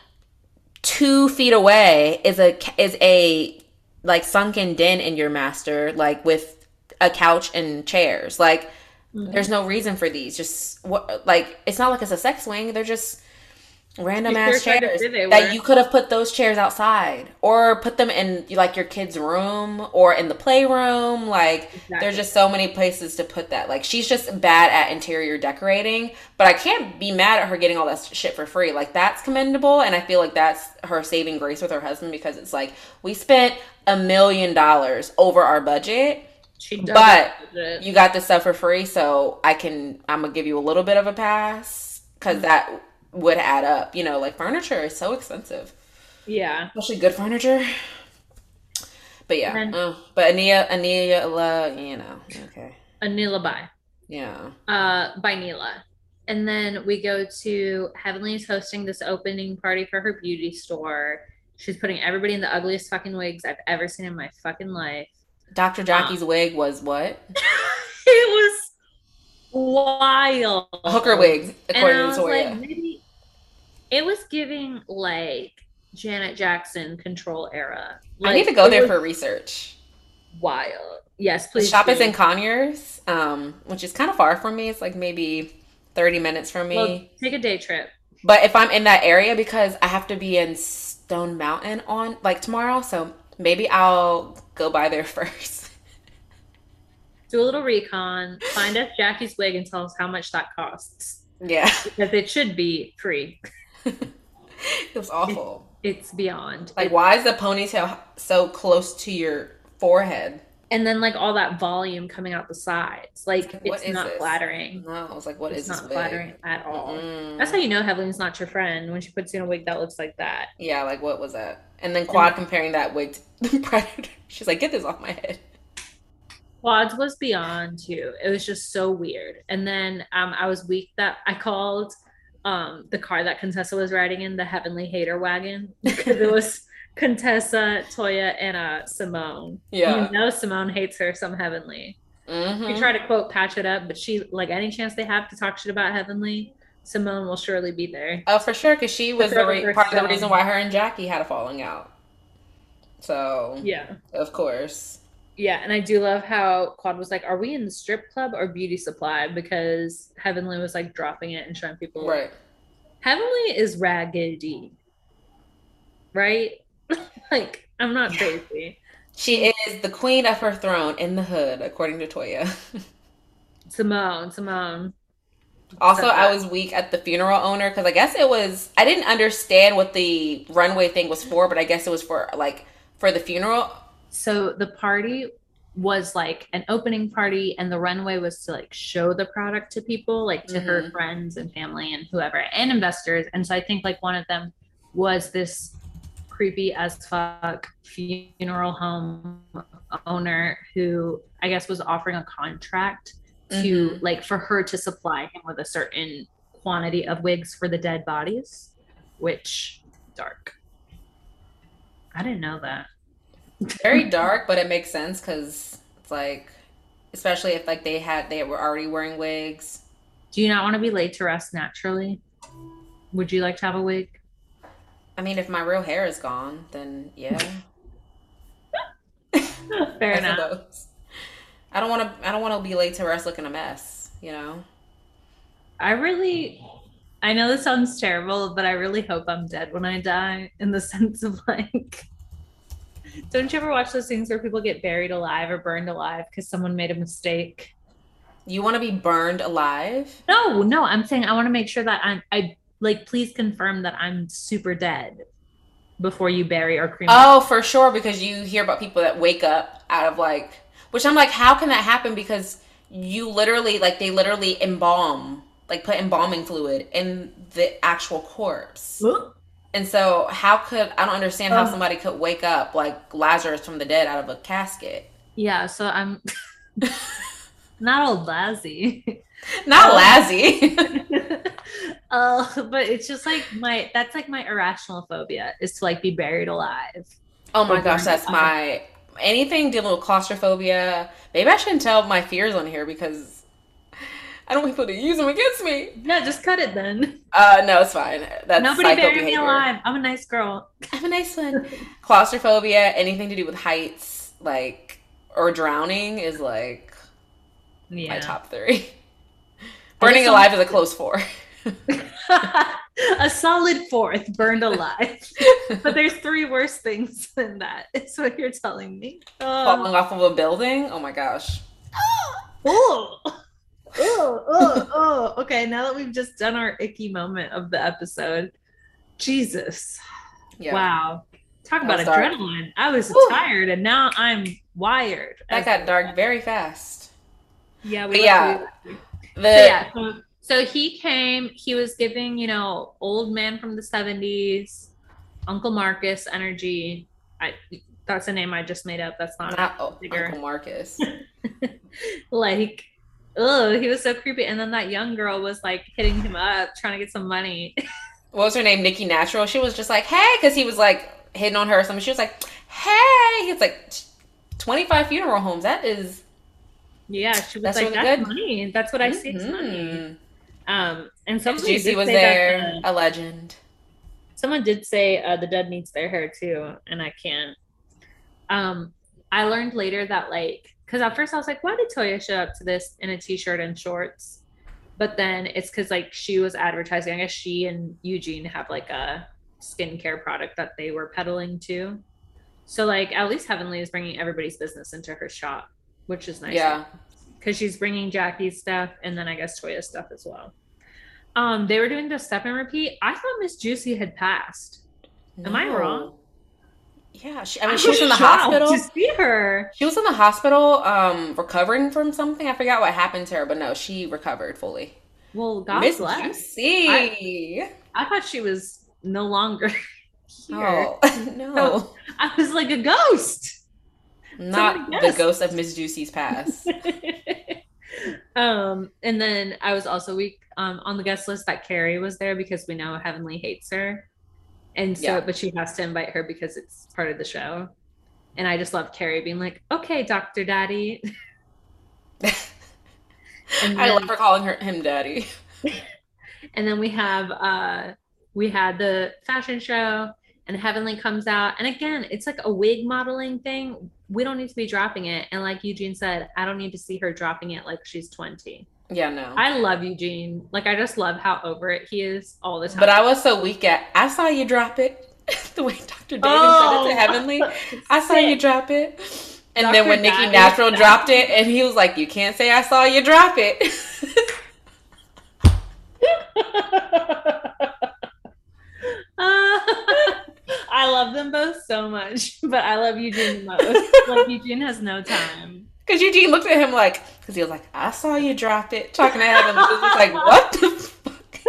two feet away is a is a like sunken den in your master, like with a couch and chairs. Like, Mhm. there's no reason for these. Just what like it's not like it's a sex wing. They're just random ass sure tried to chairs that you could have put those chairs outside or put them in like your kid's room or in the playroom. Like Exactly. there's just so many places to put that. Like she's just bad at interior decorating, but I can't be mad at her getting all that shit for free. Like that's commendable, and I feel like that's her saving grace with her husband because it's like we spent a million dollars over our budget She but you got this stuff for free, so I can I'm gonna give you a little bit of a pass because Mm-hmm. that would add up. You know, like furniture is so expensive, yeah. especially good furniture. But yeah, And- uh, but Ania, Ania, La, you know, okay, Anila by. yeah, uh, by Neela. And then we go to Heavenly is hosting this opening party for her beauty store. She's putting everybody in the ugliest fucking wigs I've ever seen in my fucking life. Dr. Jackie's wig was what? it was wild. Hooker wigs, according to Toya. like, it was giving like Janet Jackson control era. I need to go there for research. wild. Yes, The please. shop is in Conyers, um, which is kind of far from me. It's like maybe 30 minutes from me. Well, take a day trip. But if I'm in that area, because I have to be in Stone Mountain on like tomorrow, so maybe I'll go by there first. Do a little recon. Find us Jackie's wig and tell us how much that costs. yeah, Because it should be free. it was awful. It's beyond. Like, why is the ponytail so close to your forehead? and then like all that volume coming out the sides. Like what it's not this? flattering. No, I was like, what it's is this not flattering at all. Mm-mm. That's how you know Heavenly's not your friend when she puts you in a wig that looks like that. Yeah, like what was that? And then Quad comparing that wig to the Predator. She's like, get this off my head. Quads was beyond too. It was just so weird. And then um, I was weak that I called um, the car that Contessa was riding in the Heavenly Hater wagon because it was Contessa, Toya, and uh, Simone. Yeah. You know Simone hates her some Heavenly. hmm We try to quote patch it up, but she like any chance they have to talk shit about Heavenly, Simone will surely be there. Oh, for sure, because she was the re- part of the reason why her and Jackie had a falling out. So, Yeah. of course. Yeah, and I do love how Quad was like, "Are we in the strip club or beauty supply?" Because Heavenly was like dropping it and showing people. Right. Heavenly is raggedy, right? like I'm not crazy. She is the queen of her throne in the hood, according to Toya. Simone, Simone. Also, I was weak at the funeral owner because I guess it was, I didn't understand what the runway thing was for, but I guess it was for like, for the funeral. So the party was like an opening party, and the runway was to like show the product to people, like to her Mhm. friends and family and whoever, and investors. And so I think like one of them was this creepy as fuck funeral home owner who I guess was offering a contract to Mhm. like for her to supply him with a certain quantity of wigs for the dead bodies, which dark. I didn't know that. Very dark, but it makes sense because it's like, especially if like they had, they were already wearing wigs. Do you not want to be laid to rest naturally? Would you like to have a wig? I mean, if my real hair is gone, then yeah. Fair I enough. suppose. I don't want to. I don't want to be late to rest looking a mess. You know. I really, I know this sounds terrible, but I really hope I'm dead when I die in the sense of like, don't you ever watch those things where people get buried alive or burned alive because someone made a mistake? You want to be burned alive? No, no, I'm saying I want to make sure that I'm, I like, please confirm that I'm super dead before you bury or cremate. Oh, for sure. Because you hear about people that wake up out of like, which I'm like, how can that happen? Because you literally, like, they literally embalm, like, put embalming fluid in the actual corpse. Ooh. And so, how could I don't understand how Oh. somebody could wake up like Lazarus from the dead out of a casket? Yeah, so I'm not old Lassie. Not Oh. Lassie. Oh, but it's just like my that's like my irrational phobia is to like be buried alive. oh my gosh, that's alive. my anything dealing with claustrophobia. Maybe I shouldn't tell my fears on here because I don't want people to use them against me. No, just cut it then. Uh, no, it's fine. That's Nobody bury me alive. I'm a nice girl. I'm a nice one. Claustrophobia, anything to do with heights, like or drowning, is like Yeah. my top three. Burning alive is a close four. a solid fourth burned alive. but there's three worse things than that. It's what you're telling me. Oh. Falling off of a building. Oh my gosh. Oh. Oh, oh, oh. Okay, now that we've just done our icky moment of the episode, Jesus. Yeah. Wow. Talk about adrenaline. I was tired and now I'm wired. That got dark very fast. Yeah, we yeah. The So yeah, so, so he came, he was giving, you know, old man from the 70s, Uncle Marcus energy. I that's a name I just made up. That's not not. Uncle Marcus. like oh, he was so creepy. And then that young girl was like hitting him up, trying to get some money. what was her name? Nikki Natural. She was just like, hey, because he was like hitting on her or something. She was like, hey. He was like, 25 funeral homes. That is Yeah, she was That's like, really "That's good. money. That's what I see is money." Um, and someone Juicy did was say that, there, uh, a legend. someone did say uh, the dead needs their hair too, and I can't. Um, I learned later that like, because at first I was like, why did Toya show up to this in a t-shirt and shorts? But then it's because like she was advertising. I guess she and Eugene have like a skincare product that they were peddling to. So like, at least Heavenly is bringing everybody's business into her shop, which is nice. Yeah. because she's bringing Jackie's stuff and then I guess Toya's stuff as well. Um, they were doing the step and repeat. I thought Miss Juicy had passed. Am I wrong? Yeah, she, I mean, she was in the hospital. to see her. She was in the hospital, um, recovering from something. I forgot what happened to her, but no, she recovered fully. Well, God Miss bless. Juicy. I thought she was no longer here. Oh no, I was like a ghost. not the ghost of Miss Juicy's past. um, and then I was also weak um, on the guest list that Carrie was there because we know Heavenly hates her, and so Yeah. but she has to invite her because it's part of the show. And I just love Carrie being like, "Okay, Doctor Daddy." and I love her calling her him daddy. and then we have uh we had the fashion show and Heavenly comes out and again it's like a wig modeling thing. We don't need to be dropping it. And like Eugene said, I don't need to see her dropping it like she's 20. Yeah, no. I love Eugene. Like I just love how over it he is all the time. but I was so weak at. I saw you drop it. the way Dr. Damon Oh. said it to oh, Heavenly. I saw you drop it. And Dr. then when Nikki Daddy. Natural dropped it, and he was like, "You can't say I saw you drop it." Uh, I love them both so much, but I love Eugene the most. like Eugene has no time. Because Eugene looked at him like, because he was like, "I saw you drop it," talking to Heavenly. He was like, "What the fuck?"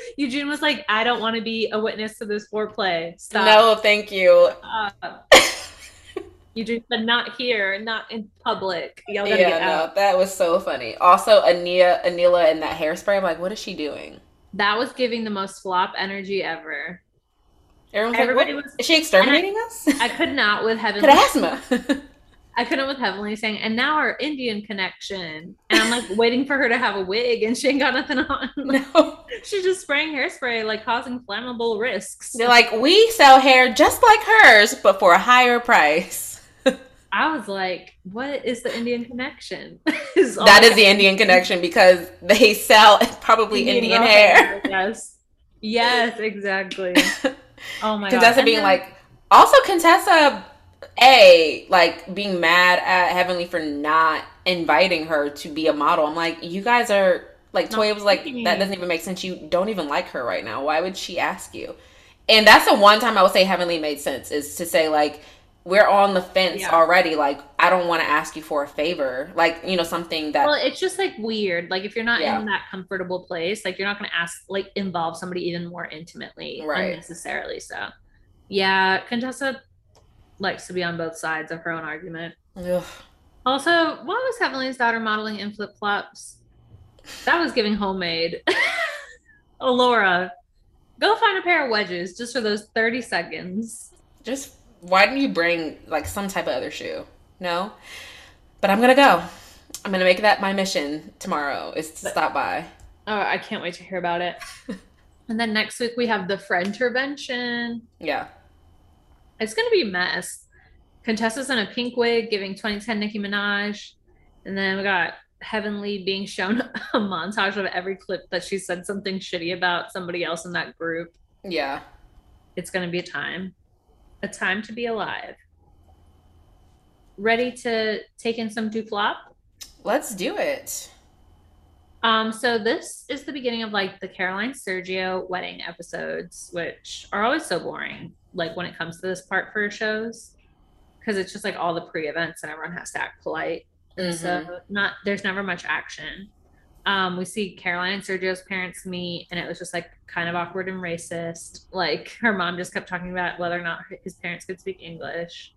Eugene was like, I don't want to be a witness to this foreplay. Stop. No, thank you. Uh, Eugene said, not here, not in public. Y'all gotta Yeah, get no, that was so funny. Also, Ania, Anila, and that hairspray. I'm like, what is she doing? That was giving the most flop energy ever. Everyone's Everybody like, what? was- is she exterminating us? I could not with Heavenly. Had asthma. I couldn't with Heavenly saying, and now our Indian connection. And I'm like waiting for her to have a wig, and she ain't got nothing on. no. She's just spraying hairspray, like causing flammable risks. They're like, we sell hair just like hers, but for a higher price. I was like, what is the Indian connection? Is That is the Indian connection because they sell probably Indian, Indian hair. Yes. Yes, exactly. Oh my god. Contessa being then- like, also Contessa, a like being mad at Heavenly for not inviting her to be a model. I'm like, you guys are like Toya was like, that doesn't even make sense. You don't even like her right now. Why would she ask you? And that's the one time I would say Heavenly made sense is to say like. We're on the fence Yeah. already. Like, I don't want to ask you for a favor. Like, you know, something that well, it's just like weird. Like if you're not Yeah. in that comfortable place, like you're not gonna ask like involve somebody even more intimately Right. unnecessarily. So yeah, Contessa likes to be on both sides of her own argument. Ugh. Also, why was Heavenly's daughter modeling in flip flops? That was giving homemade. oh, Laura, go find a pair of wedges just for those 30 seconds. just why didn't you bring like some type of other shoe? No, but I'm gonna go. I'm gonna make that my mission tomorrow is to stop by. Oh, I can't wait to hear about it. and then next week we have the friend intervention. Yeah, It's gonna be a mess. Contessa's in a pink wig giving 2010 Nicki Minaj. And then we got Heavenly being shown a montage of every clip that she said something shitty about somebody else in that group. yeah. It's gonna be a time. A time to be alive. Ready to take in some do flop? Let's do it. Um, so this is the beginning of like the Caroline Sergio wedding episodes, which are always so boring, like when it comes to this part for shows. Because it's just like all the pre-events and everyone has to act polite. Mhm. So not there's never much action. Um, we see Caroline and Sergio's parents meet, and it was just like kind of awkward and racist. Like her mom just kept talking about whether or not his parents could speak English.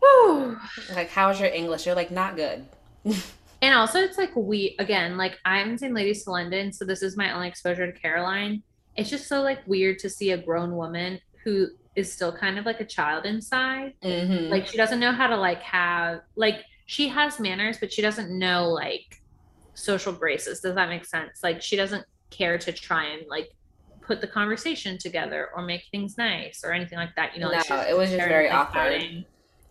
Whew. Like, how's your English? You're like not good. And also, it's like we again, like I haven't seen Ladies of London, so this is my only exposure to Caroline. It's just so like weird to see a grown woman who is still kind of like a child inside. Mm-hmm. Like she doesn't know how to like have like she has manners, but she doesn't know like social graces. Does that make sense? Like she doesn't care to try and like put the conversation together or make things nice or anything like that. You know, no, like it was just very awkward.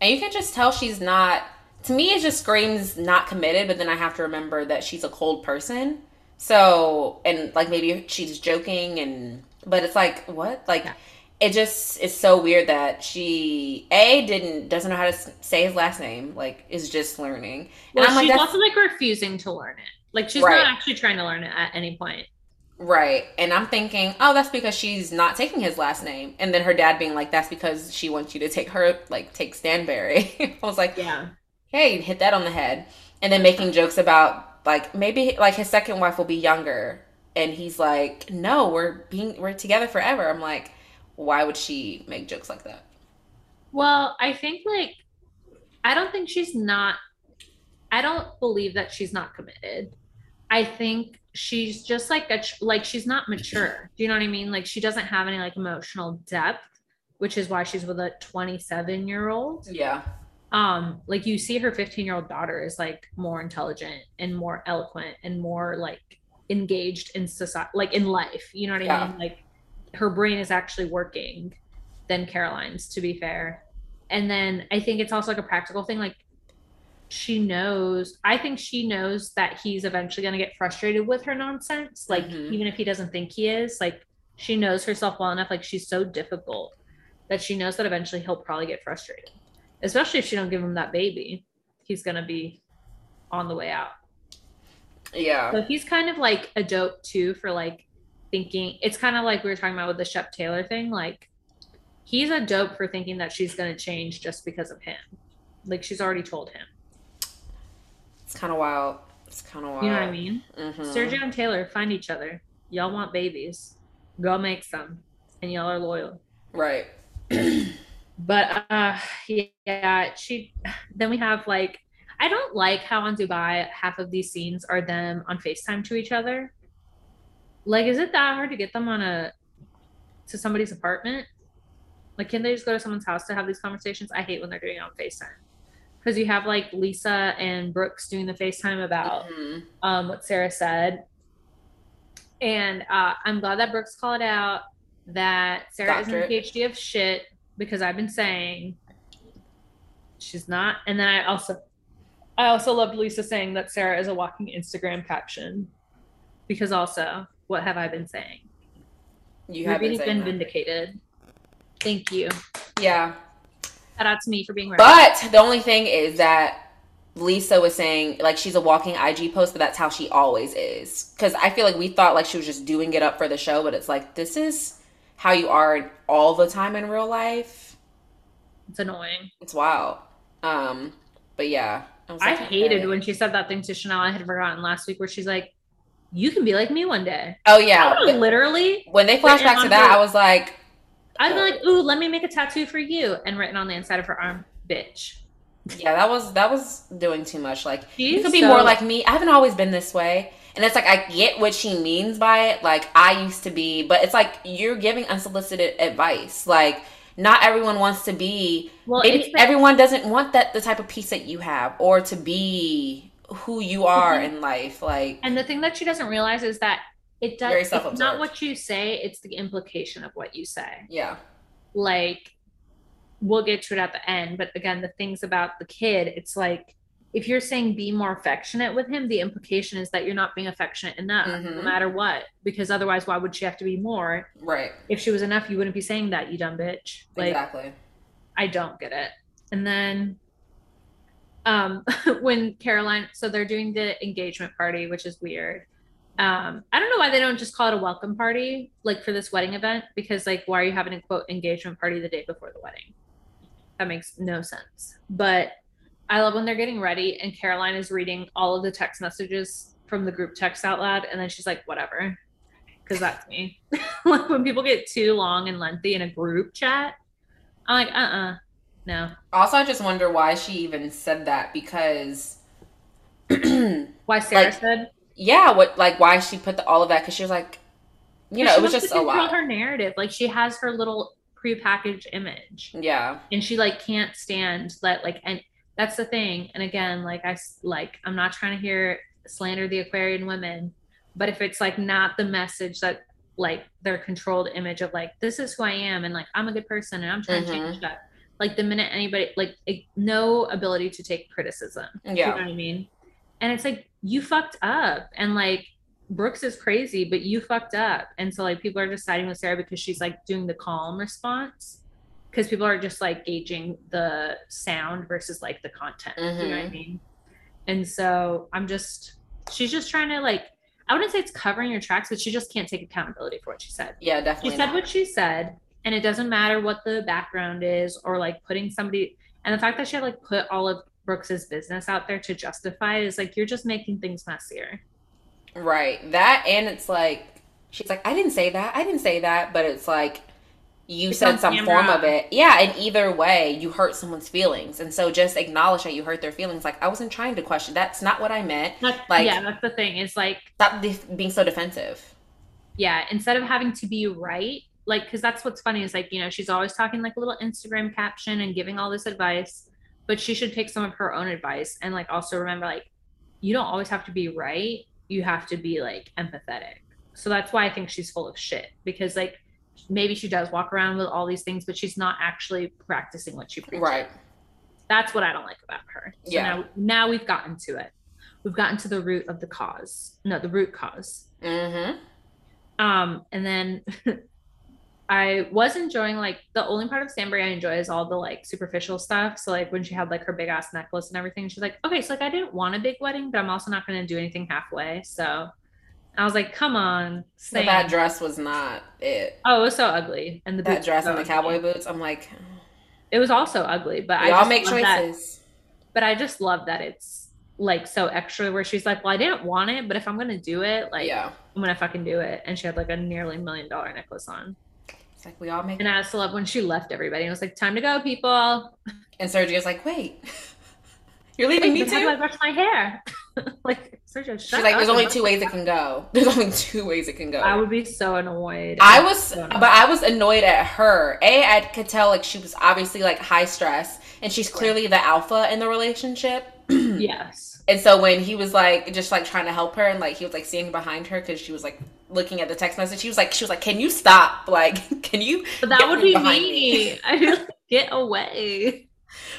And you can just tell she's not. To me, it just screams not committed. But then I have to remember that she's a cold person. So and like maybe she's joking and but it's like what? Like. Yeah. it just is so weird that she a didn't doesn't know how to say his last name like is just learning. Well, and I'm she's like, also like refusing to learn it. Like she's right. not actually trying to learn it at any point. Right. And i'm thinking oh that's because she's not taking his last name. And then her dad being like that's because she wants you to take her like take Stanbury. I was like yeah. hey hit that on the head. And then making jokes about like maybe like his second wife will be younger and he's like no we're being we're together forever i'm like why would she make jokes like that? Well, I think like I don't think she's not I don't believe that she's not committed. I think she's just like a like she's not mature. Do you know what I mean? Like she doesn't have any like emotional depth, which is why she's with a 27 year old. Yeah. Um, like you see her 15 year old daughter is like more intelligent and more eloquent and more like engaged in society, like in life. You know what I yeah. mean? Like her brain is actually working than Caroline's, to be fair. And then I think it's also like a practical thing. Like she knows, I think she knows that he's eventually going to get frustrated with her nonsense. Like, mm-hmm. even if he doesn't think he is, like, she knows herself well enough. Like, she's so difficult that she knows that eventually he'll probably get frustrated, especially if she don't give him that baby. He's going to be on the way out. Yeah. So he's kind of like a dope too for like thinking it's kind of like we were talking about with the Shep Taylor thing. Like he's a dope for thinking that she's going to change just because of him. Like she's already told him. It's kind of wild. It's kind of wild. You know what I mean? Mm-hmm. Sergio and Taylor find each other. Y'all want babies. Go make some, and y'all are loyal. Right. but uh, yeah, she. Then we have like I don't like how on Dubai half of these scenes are them on FaceTime to each other. Like, is it that hard to get them on a to somebody's apartment? Like, can they just go to someone's house to have these conversations? I hate when they're doing it on FaceTime. Because you have like Lesa and Brooks doing the FaceTime about mm-hmm. um, what Sara said. And uh, I'm glad that Brooks called out that Sara isn't a PhD of shit because I've been saying she's not. And then I also I also loved Lesa saying that Sara is a walking Instagram caption because also what have I been saying? You have been, been vindicated. Thank you. Yeah. Shout out to me for being right. But the only thing is that Lesa was saying like she's a walking IG post, but that's how she always is. Because I feel like we thought like she was just doing it up for the show, but it's like this is how you are all the time in real life. It's annoying. It's wild. Um, but yeah. I, I hated okay. when she said that thing to Chanel. I had forgotten last week where she's like, you can be like me one day. Oh yeah, literally. When they flash back to that, her, I was like, I'd be like, ooh, let me make a tattoo for you, and written on the inside of her arm, bitch. Yeah, that was that was doing too much. Like She's you could be so, more like me. I haven't always been this way. And it's like I get what she means by it. Like I used to be, but it's like you're giving unsolicited advice. Like not everyone wants to be well, maybe everyone doesn't want that the type of peace that you have or to be who you are in life like and the thing that she doesn't realize is that it does it's not what you say it's the implication of what you say yeah like we'll get to it at the end but again the things about the kid it's like if you're saying be more affectionate with him the implication is that you're not being affectionate enough mm-hmm. no matter what because otherwise why would she have to be more right if she was enough you wouldn't be saying that you dumb bitch like, exactly i don't get it and then um, when Caroline, so they're doing the engagement party, which is weird. Um, I don't know why they don't just call it a welcome party, like for this wedding event, because like, why are you having a quote engagement party the day before the wedding? That makes no sense. But I love when they're getting ready and Caroline is reading all of the text messages from the group text out loud, and then she's like, whatever, because that's me. like when people get too long and lengthy in a group chat, I'm like, uh uh-uh. uh no. Also, I just wonder why she even said that because. why Sara like, said? Yeah, what like why she put the, all of that? Because she was like, you know, it was just a lot. Her narrative, like she has her little prepackaged image. Yeah, and she like can't stand that like and that's the thing. And again, like I like I'm not trying to hear slander the Aquarian women, but if it's like not the message that like their controlled image of like this is who I am and like I'm a good person and I'm trying mm-hmm. to change mm-hmm. that. Like the minute anybody like no ability to take criticism. Yeah. You know what I mean? And it's like you fucked up and like Brooks is crazy, but you fucked up. And so like people are just siding with Sara because she's like doing the calm response. Because people are just like gauging the sound versus like the content. Mm-hmm. You know what I mm-hmm. mean? And so I'm just she's just trying to like I wouldn't say it's covering your tracks, but she just can't take accountability for what she said. Yeah, definitely. She said not. what she said, and it doesn't matter what the background is or like putting somebody and the fact that she had like put all of Brooks's business out there to justify it is like you're just making things messier. Right. That and it's like she's like, I didn't say that. I didn't say that. But it's like you it's said some form of it. Yeah, and either way, you hurt someone's feelings. And so just acknowledge that you hurt their feelings. Like, I wasn't trying to question. That's not what I meant. That's, like Yeah, that's the thing. Is like stop being so defensive. Yeah, instead of having to be right, like because that's what's funny is like, you know, she's always talking like a little Instagram caption and giving all this advice, but she should take some of her own advice and like also remember like you don't always have to be right you have to be like empathetic. So that's why I think she's full of shit because like maybe she does walk around with all these things, but she's not actually practicing what she preaches. Right. That's what I don't like about her. So yeah. Now, now we've gotten to it. We've gotten to the root of the cause. No, the root because Mm-hmm. Um, and then I was enjoying like the only part of Stanbury I enjoy is all the like superficial stuff. So like when she had like her big ass necklace and everything, she's like, okay, so like I didn't want a big wedding, but I'm also not going to do anything halfway. So I was like, come on. So that dress was not it. Oh, it was so ugly. And the that dress so and the cowboy boots. I'm like, it was also ugly, but we I all make choices. That, but I just love that it's like so extra where she's like, well, I didn't want it, but if I'm going to do it, like, yeah. I'm going to fucking do it. And she had like a nearly million dollar necklace on It's like we all make. And I also love when she left everybody. and was like, "Time to go, people." And Sergio's like, "Wait, you're leaving Wait, me too." I brush my hair. like Sergio, she's like, "There's only two ways it can go. There's only two ways it can go." I would be so annoyed. I was, so annoyed. but I was annoyed at her. A, I could tell like she was obviously like high stress, and she's clearly the alpha in the relationship. yes. And so when he was like just like trying to help her and like he was like standing behind her because she was like looking at the text message, he was like she was like, "Can you stop? Like, can you?" But that would be me. me. I like, get away.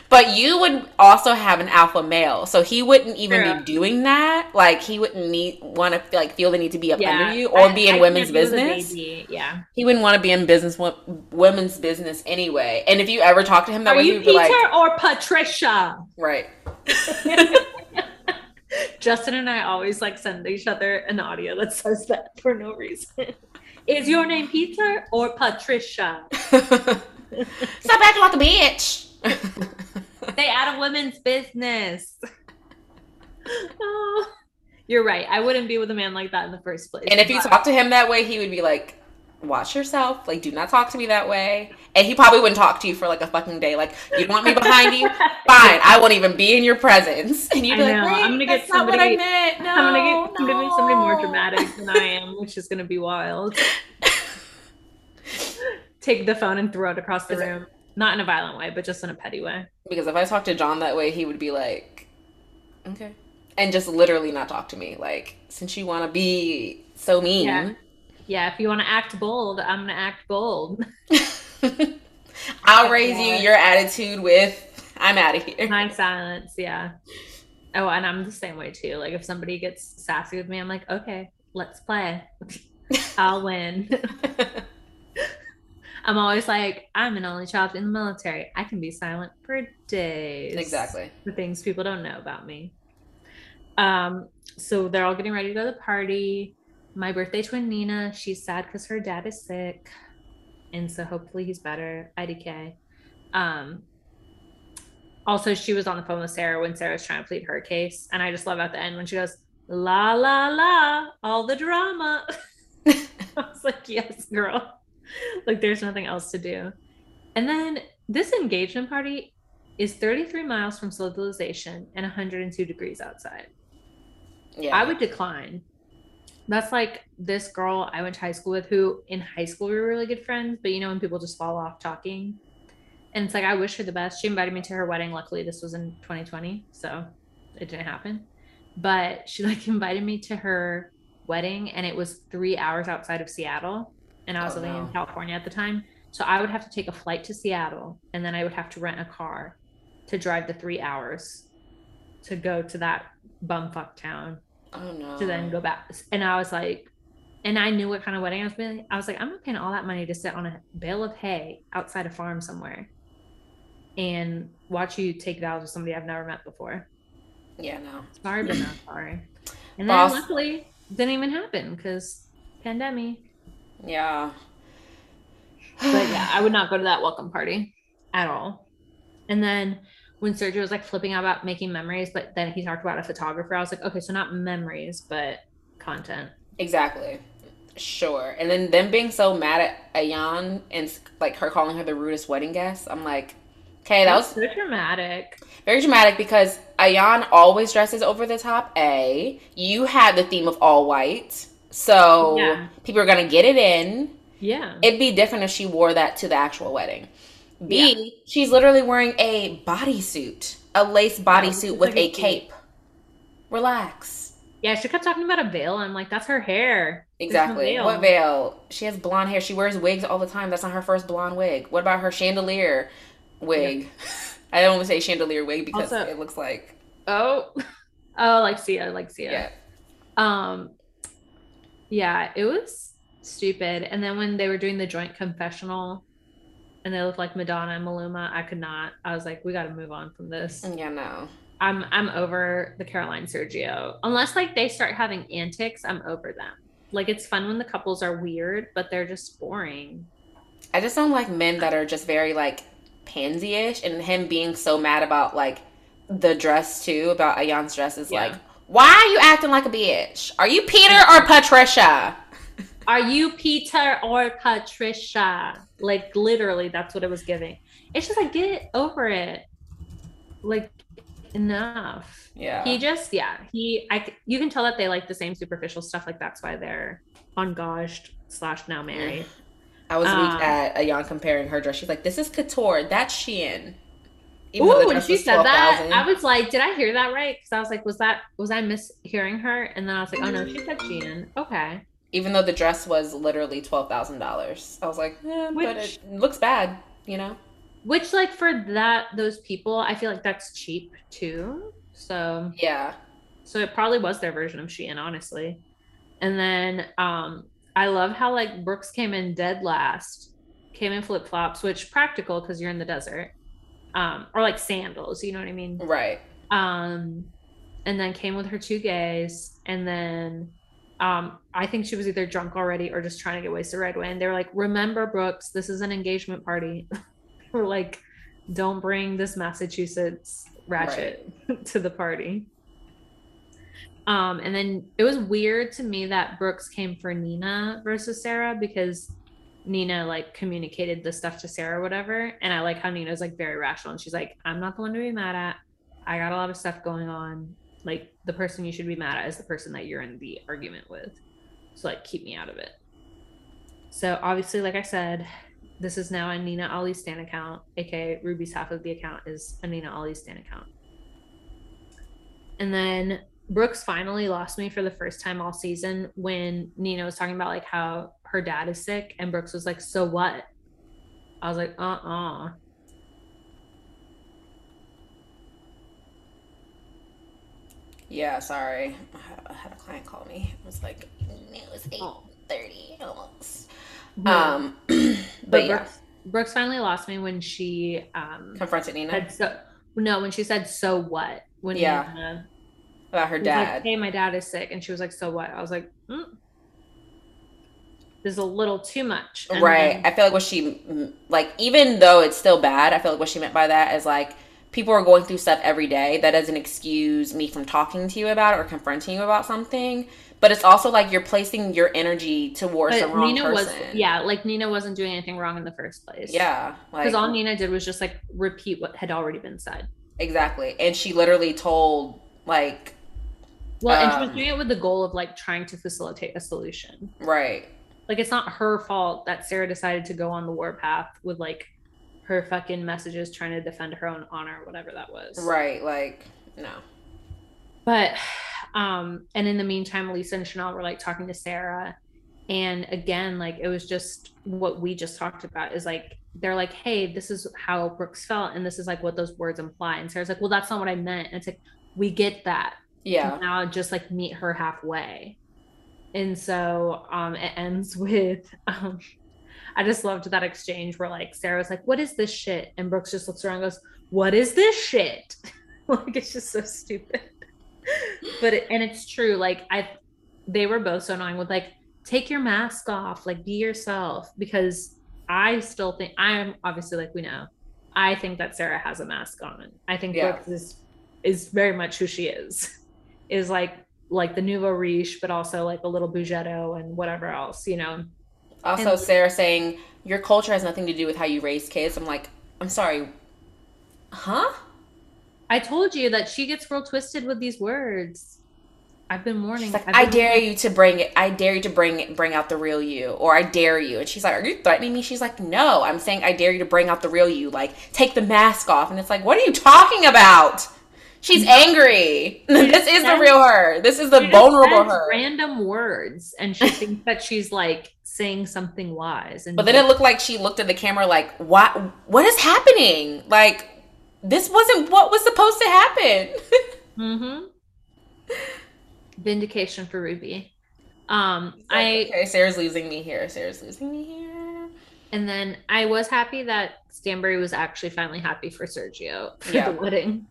But you would also have an alpha male, so he wouldn't even be doing that. Like he wouldn't need want to like feel the need to be up yeah. under you or I, be in I women's business. Yeah, he wouldn't want to be in business women's business anyway. And if you ever talk to him that Are way, you Peter like, or Patricia? Right. Justin and I always like send each other an audio that says that for no reason. Is your name Peter or Patricia? Stop acting like a bitch. Stay out of women's business. Oh, you're right. I wouldn't be with a man like that in the first place. And if you talk to him that way, he would be like, watch yourself. Like, do not talk to me that way. And he probably wouldn't talk to you for like a fucking day. Like, you want me behind you? Fine. I won't even be in your presence. And you'd be like, I'm gonna get somebody. I meant. No, I'm gonna get. No. I'm gonna somebody more dramatic than I am, which is gonna be wild. Take the phone and throw it across the is room. It, not in a violent way, but just in a petty way. Because if I talked to John that way, he would be like, okay. And just literally not talk to me. Like, since you want to be so mean. Yeah yeah, if you want to act bold, I'm gonna act bold. I'll raise you your attitude with I'm out of here. My silence, yeah. Oh, and I'm the same way too. Like if somebody gets sassy with me, I'm like, okay, let's play. I'll win. I'm always like, I'm an only child in the military. I can be silent for days. Exactly. The things people don't know about me. Um, so they're all getting ready to go to the party my birthday twin Nina, she's sad because her dad is sick. And so hopefully he's better. IDK. Um, also, she was on the phone with Sara when Sara was trying to plead her case. And I just love at the end when she goes, la, la, la, all the drama. I was like, yes, girl. like, there's nothing else to do. And then this engagement party is 33 miles from civilization and 102 degrees outside. Yeah. I would decline that's like this girl I went to high school with who in high school we were really good friends, but you know when people just fall off talking. And it's like I wish her the best. She invited me to her wedding. Luckily, this was in 2020, so it didn't happen. But she like invited me to her wedding, and it was three hours outside of Seattle, and I was Oh, living no. in California at the time. So I would have to take a flight to Seattle, and then I would have to rent a car to drive the three hours to go to that bumfuck town Oh no. to then go back. And I was like, and I knew what kind of wedding I was doing. I was like, I'm not paying all that money to sit on a bale of hay outside a farm somewhere and watch you take vows with somebody I've never met before. Yeah, no. Sorry, but not sorry. And then Boss. luckily, didn't even happen because pandemic. Yeah. But yeah, I would not go to that welcome party at all. And then when Sergio was like flipping out about making memories, but then he talked about a photographer, I was like, okay, so not memories, but content. Exactly. Sure. And then them being so mad at Ayan and like her calling her the rudest wedding guest. I'm like, okay, that was so dramatic. very dramatic because Ayan always dresses over the top. A, you had the theme of all white, so Yeah. people are gonna get it in. Yeah. It'd be different if she wore that to the actual wedding. B, she's literally wearing a bodysuit, a lace bodysuit it's with like a cape. Relax. Yeah, she kept talking about a veil. I'm like, that's her hair. No Exactly. veil. What veil? She has blonde hair. She wears wigs all the time. That's not her first blonde wig. What about her chandelier wig? I don't want to say chandelier wig because Also- it looks like Oh, oh, like Sia, like Sia. yeah. Um, yeah, it was stupid. And then when they were doing the joint confessional, and they looked like Madonna and Maluma, I could not. I was like, we got to move on from this. Mm, yeah, no. I'm I'm over the Caroline Sergio. Unless like they start having antics, I'm over them. Like it's fun when the couples are weird, but they're just boring. I just don't like men that are just very like pansy-ish and him being so mad about like the dress too, about Ayan's dress is Yeah. like, why are you acting like a bitch? Are you Peter or Patricia? Are you Peter or Patricia? Like literally, that's what it was giving. It's just like get over it. Like enough. Yeah. He just yeah he I you can tell that they like the same superficial stuff. Like that's why they're engaged slash now married. I was Um, weak at Ayan comparing her dress. She's like, this is couture. That's Shein. Ooh, when she said that, 12,000. I was like, did I hear that right? Because I was like, was that was I mishearing her? And then I was like, oh no, she said Shein. Okay. even though the dress was literally twelve thousand dollars. I was like, eh, but Which- it looks bad, you know. Which like for that those people, I feel like that's cheap too. So Yeah, So it probably was their version of Shein, honestly. And then um I love how like Brooks came in dead last, came in flip flops, which practical because you're in the desert, um, or like sandals, you know what I mean? right. Um, and then came with her two gays, and then um, I think she was either drunk already or just trying to get wasted right away. And they were like, "Remember, Brooks, this is an engagement party." we're like, "Don't bring this Massachusetts ratchet to the party." Um, and then it was weird to me that Brooks came for Nina versus Sara because Nina like communicated the stuff to Sara, whatever. And I like how Nina's like very rational and she's like, I'm not the one to be mad at. I got a lot of stuff going on. Like the person you should be mad at is the person that you're in the argument with. So like keep me out of it. So obviously, like I said, this is now a Nina Ali Stan account, aka Ruby's half of the account is a Nina Ali Stan account. And then Brooks finally lost me for the first time all season when Nina was talking about like how her dad is sick and Brooks was like, "So what?" I was like, "Uh-uh." Yeah, sorry. I had, a client call me. It was like it was 8.30 almost. Um, but, but yeah, Brooks, Brooks finally lost me when she um confronted Nina so no, when she said so what? When Yeah. Nina about her was like, dad. hey, my dad is sick, and she was like, so what? I was like, mm. Is a little too much. And right. then- I feel like what she like, even though it's still bad, I feel like what she meant by that is like people are going through stuff every day. That doesn't excuse me from talking to you about it or confronting you about something. But it's also like you're placing your energy towards the wrong Nina was person. yeah, like Nina wasn't doing anything wrong in the first place. Yeah. Like because all Nina did was just like repeat what had already been said. exactly. And she literally told like Well, and she was Um, doing it with the goal of like trying to facilitate a solution. right. Like it's not her fault that Sara decided to go on the warpath with like her fucking messages trying to defend her own honor, whatever that was. Right. Like, no. But um, and in the meantime, Lesa and Chanel were like talking to Sara. And again, like it was just what we just talked about is like they're like, hey, this is how Brooks felt, and this is like what those words imply. And Sara's like, well, that's not what I meant. And it's like, we get that. Yeah. Now just like meet her halfway. And so um it ends with um I just loved that exchange where like Sara was like, What is this shit? And Brooks just looks around and goes, What is this shit? like it's just so stupid. but it, and it's true. Like I they were both so annoying with like, take your mask off, like be yourself. Because I still think I'm obviously like we know. I think that Sara has a mask on. I think Yeah. Brooks is is very much who she is. Is like like the nouveau riche, but also like a little bougetto and whatever else, you know. Also, And- Sara saying your culture has nothing to do with how you raise kids. I'm like, I'm sorry. Huh? I told you that she gets real twisted with these words. I've been warning. Like, I've I been- dare you to bring it. I dare you to bring it, bring out the real you, or I dare you. And she's like, Are you threatening me? She's like, No, I'm saying I dare you to bring out the real you. Like, take the mask off. And it's like, What are you talking about? She's angry. this is the real her. This is the vulnerable her. Random words, and she thinks that she's like saying something wise. And But then it looked like she looked at the camera like, What? What is happening? Like, this wasn't what was supposed to happen. hmm vindication for Ruby. Um, I okay, Sara's losing me here. Sara's losing me here. and then I was happy that Stanbury was actually finally happy for Sergio for Yeah. the wedding.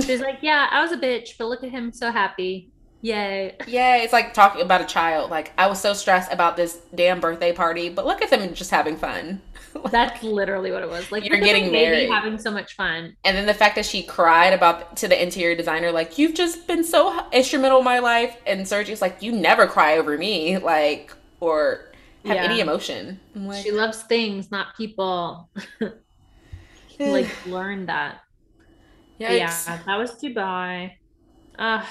She's like, yeah, I was a bitch, but look at him so happy. Yay. Yeah, it's like talking about a child. Like, I was so stressed about this damn birthday party, but look at them just having fun. That's literally what it was. Like You're getting married. having so much fun. And then the fact that she cried about to the interior designer, like, you've just been so instrumental in my life. And Sergio's like, you never cry over me, like, or have Yeah. any emotion. Like, She loves things, not people. like learn that. Yikes. Yeah, that was Dubai. Uh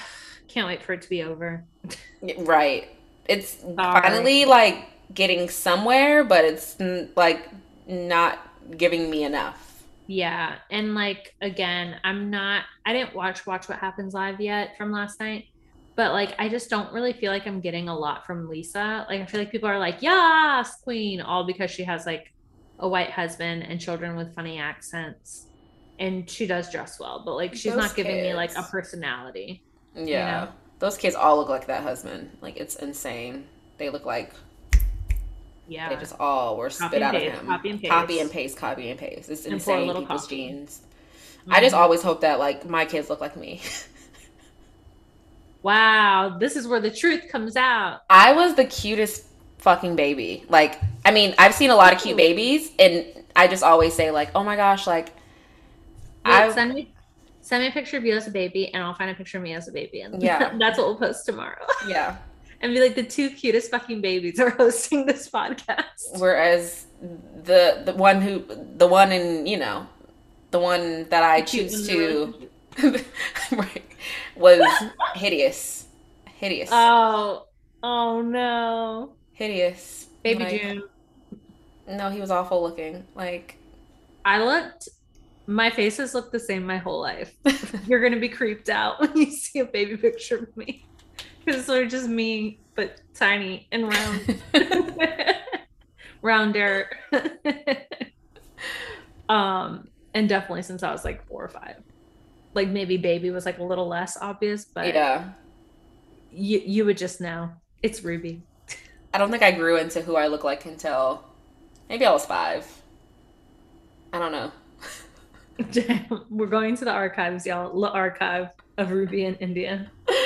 can't wait for it to be over. Right. It's finally like getting somewhere, but it's like not giving me enough. Yeah, and like again, I'm not. I didn't watch Watch What Happens Live yet from last night, but like I just don't really feel like I'm getting a lot from Lesa. Like I feel like people are like, "Yes, Queen," all because she has like a white husband and children with funny accents, and she does dress well, but like she's Those not giving me like a personality. Yeah. know? Those kids all look like that husband. Like it's insane. They look like Yeah, they just all were spit Copy and out paste, of him. copy and paste. Copy and paste, copy and paste. It's And insane little people's coffee. genes. I just Mhm. always hope that like my kids look like me. wow, this is where the truth comes out. I was the cutest fucking baby. Like, I mean, I've seen a lot of cute babies, and I just always say like, "Oh my gosh!" Like, Wait, I send me send me a picture of you as a baby, and I'll find a picture of me as a baby, and Yeah. that's what we'll post tomorrow. yeah. and be like the two cutest fucking babies are hosting this podcast. Whereas the the one who the one in you know the one that I The choose to right was hideous, hideous, Oh, oh no, hideous. baby Like, June. No, he was awful looking. Like I looked. My faces look the same my whole life. You're gonna be creeped out when you see a baby picture of me because it's sort of just me, but tiny and round, rounder. um, and definitely since I was like four or five, like maybe baby was like a little less obvious, but yeah, you you would just know it's Ruby. I don't think I grew into who I look like until maybe I was five. I don't know. We're going to the archives, y'all. The archive of Ruby in India.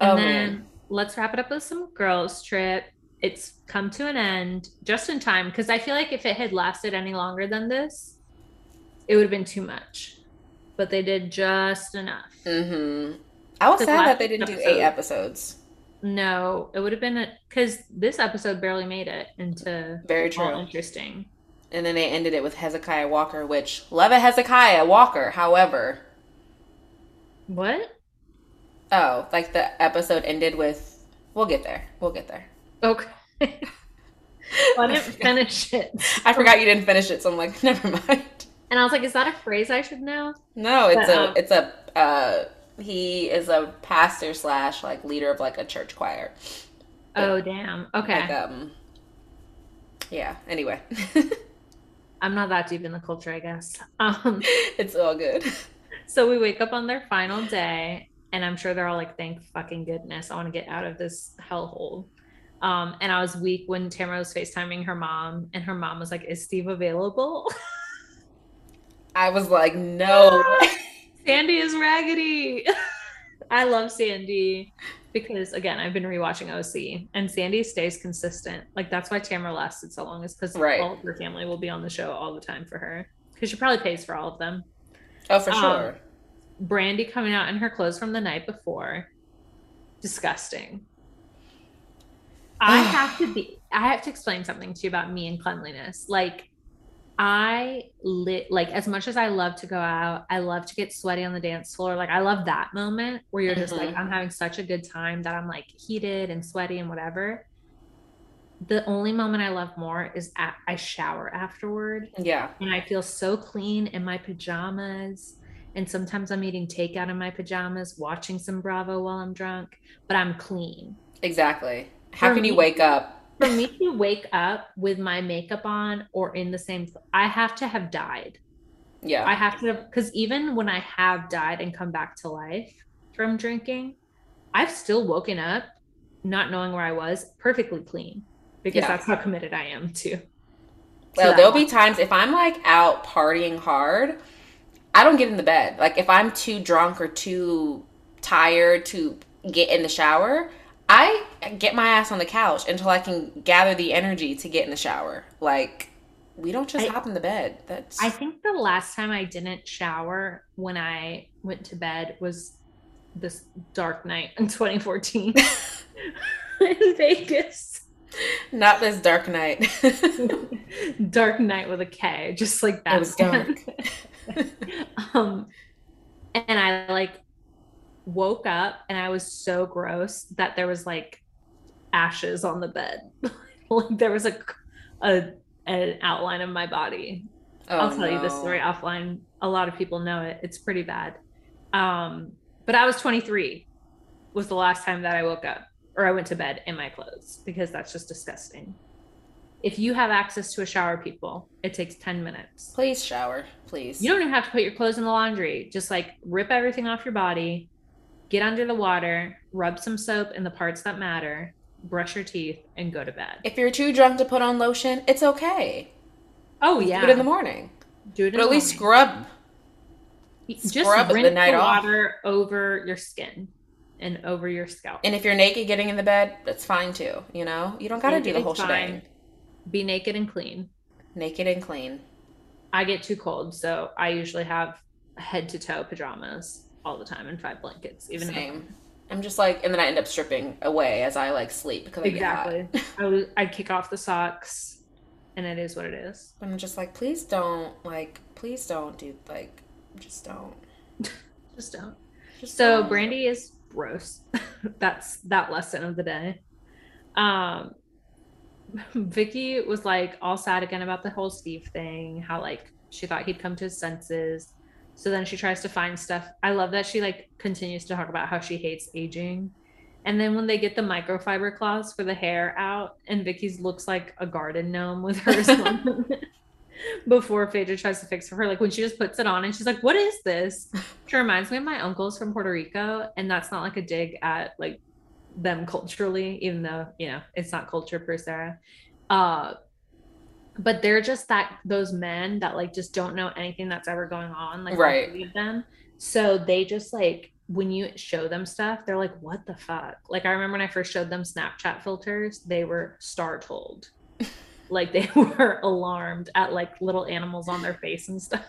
Oh And then man, let's wrap it up with some girls' trip. It's come to an end just in time because I feel like if it had lasted any longer than this, it would have been too much. But they did just enough. mm-hmm. I was The sad that they didn't do eight episodes. No, it would have been because this episode barely made it into Very true. interesting. And then they ended it with Hezekiah Walker, which love a Hezekiah Walker. However, What? oh, like the episode ended with. We'll get there. We'll get there. Okay. I didn't finish it. I forgot you didn't finish it, so I'm like, never mind. And I was like, is that a phrase I should know? No, it's But, a um, it's a uh he is a pastor slash like leader of like a church choir. Oh, damn. Okay. Like um yeah, anyway. I'm not that deep in the culture, I guess. Um, it's all good. so we wake up on their final day, and I'm sure they're all like, thank fucking goodness. I want to get out of this hellhole. Um, and I was weak when Tamra was FaceTiming her mom, and her mom was like, Is Steve available? I was like, no. Sandy is raggedy. I love Sandy because again, I've been rewatching OC and Sandy stays consistent. Like that's why Tamra lasted so long, is because Right. all of her family will be on the show all the time for her. Because she probably pays for all of them. oh, for Um, sure. Brandi coming out in her clothes from the night before. Disgusting. I have to be I have to explain something to you about me and cleanliness. Like I lit like as much as I love to go out, I love to get sweaty on the dance floor. Like I love that moment where you're just like Mhm. I'm having such a good time that I'm like heated and sweaty and whatever. The only moment I love more is at, I shower afterward Yeah. and I feel so clean in my pajamas. And sometimes I'm eating takeout in my pajamas, watching some Bravo while I'm drunk, but I'm clean. Exactly. How For can you wake up? For me to wake up with my makeup on or in the same, I have to have died. Yeah. I have to, because even when I have died and come back to life from drinking, I've still woken up not knowing where I was perfectly clean because Yeah. that's how committed I am to. Well, that there'll be times if I'm like out partying hard, I don't get in the bed. Like if I'm too drunk or too tired to get in the shower, I get my ass on the couch until I can gather the energy to get in the shower. Like we don't just I- hop in the bed. That's I think the last time I didn't shower when I went to bed was this dark night in 2014 in Vegas. not this dark night. dark night with a K, just like that. It was dark. um, and I like woke up and I was so gross that there was like ashes on the bed. like there was a, a an outline of my body Oh, I'll tell you this no. story offline. A lot of people know it. It's pretty bad. Um, but I was 23 was the last time that I woke up or I went to bed in my clothes because that's just disgusting. If you have access to a shower, people, it takes 10 minutes. Please shower, please. You don't even have to put your clothes in the laundry. Just like rip everything off your body, get under the water, rub some soap in the parts that matter, brush your teeth, and go to bed. if you're too drunk to put on lotion, it's okay. Oh, yeah, Do it in the morning. Do it in But at the least morning. scrub. just Scrub rinse the, night off. water over your skin and over your scalp. And if you're naked getting in the bed, that's fine too. You know, you don't got to do the whole shebang. Be naked and clean. Naked and clean. I get too cold, so I usually have head to toe pajamas all the time in five blankets. Even if- I'm just like, and then I end up stripping away as I like sleep because I get hot. exactly. I I'd kick off the socks, and it is what it is. I'm just like, please don't, like, please don't do, like, just don't. Just don't. Just So don't. Brandi is gross. That's that lesson of the day. Um Vicki was like all sad again about the whole Steve thing, how like she thought he'd come to his senses. So then she tries to find stuff. I love that she like continues to talk about how she hates aging. And then when they get the microfiber cloths for the hair out, and Vicki's looks like a garden gnome with hers before Phaedra tries to fix for her. Like when she just puts it on and she's like, What is this? She reminds me of my uncles from Puerto Rico, and that's not like a dig at like them culturally, even though you know it's not culture per se. Uh, but they're just that those men that like just don't know anything that's ever going on, like Right. of them. So they just like when you show them stuff, they're like, "What the fuck?" Like I remember when I first showed them Snapchat filters, they were startled. like they were alarmed at like little animals on their face and stuff.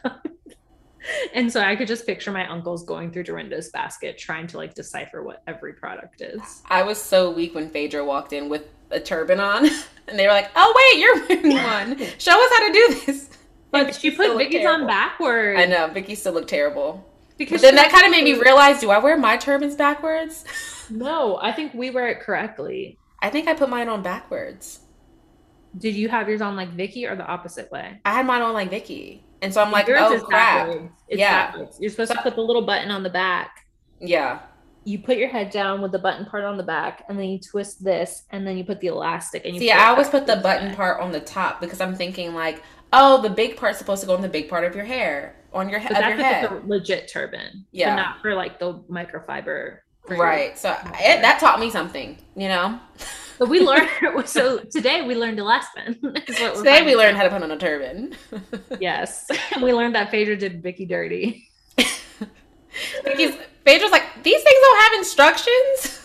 And so I could just picture my uncles going through Dorinda's basket trying to like decipher what every product is. I was so weak when Phaedra walked in with a turban on, and they were like, "Oh wait, you're wearing one. Show us how to do this." But she put Vicki's terrible. on backwards. I know Vicki still looked terrible, Because but then that kind of made me realize: Do I wear my turbans backwards? No, I think we wear it correctly. I think I put mine on backwards. Did you have yours on like Vicki or the opposite way? I had mine on like Vicki. And so I'm like, Yours oh is crap. backwards. It's Yeah. backwards. You're supposed to put the little button on the back. Yeah. You put your head down with the button part on the back, and then you twist this, and then you put the elastic. And you See, I always put the button part on the top because I'm thinking like, oh, the big part's supposed to go on the big part of your hair, on your, he- of your that's head. like the legit turban. Yeah. But not for like the microfiber. your- Right. So it, that taught me something, you know? But we learned. so today we learned a lesson. is Today we learned out. how to put on a turban. Yes, we learned that Phaedra did Vicki dirty. Because Phaedra's like, these things don't have instructions.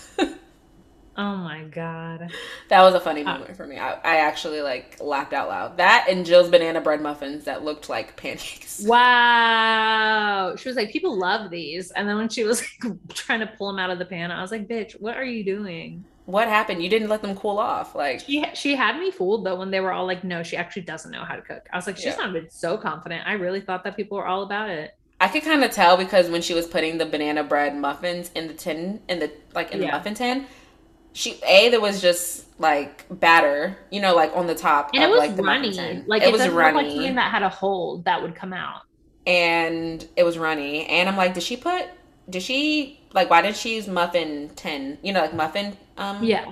Oh my god. that was a funny Ah. moment for me. I, I actually like laughed out loud. That and Jill's banana bread muffins that looked like pancakes. Wow. She was like, people love these. And then when she was like trying to pull them out of the pan, I was like, bitch, what are you doing? What happened? You didn't let them cool off. Like, She she had me fooled though when they were all like, no, she actually doesn't know how to cook. I was like, she Yeah. sounded so confident. I really thought that people were all about it. I could kind of tell because when she was putting the banana bread muffins in the tin, in the like in Yeah. the muffin tin, she a there was just like batter, you know, like on the top. And it was like the muffin runny. tin. Like it, it, was look like that had a hole that would come out. and it was runny. And I'm like, did she put? Did she like? Why did she use muffin tin? You know, like muffin um Yeah.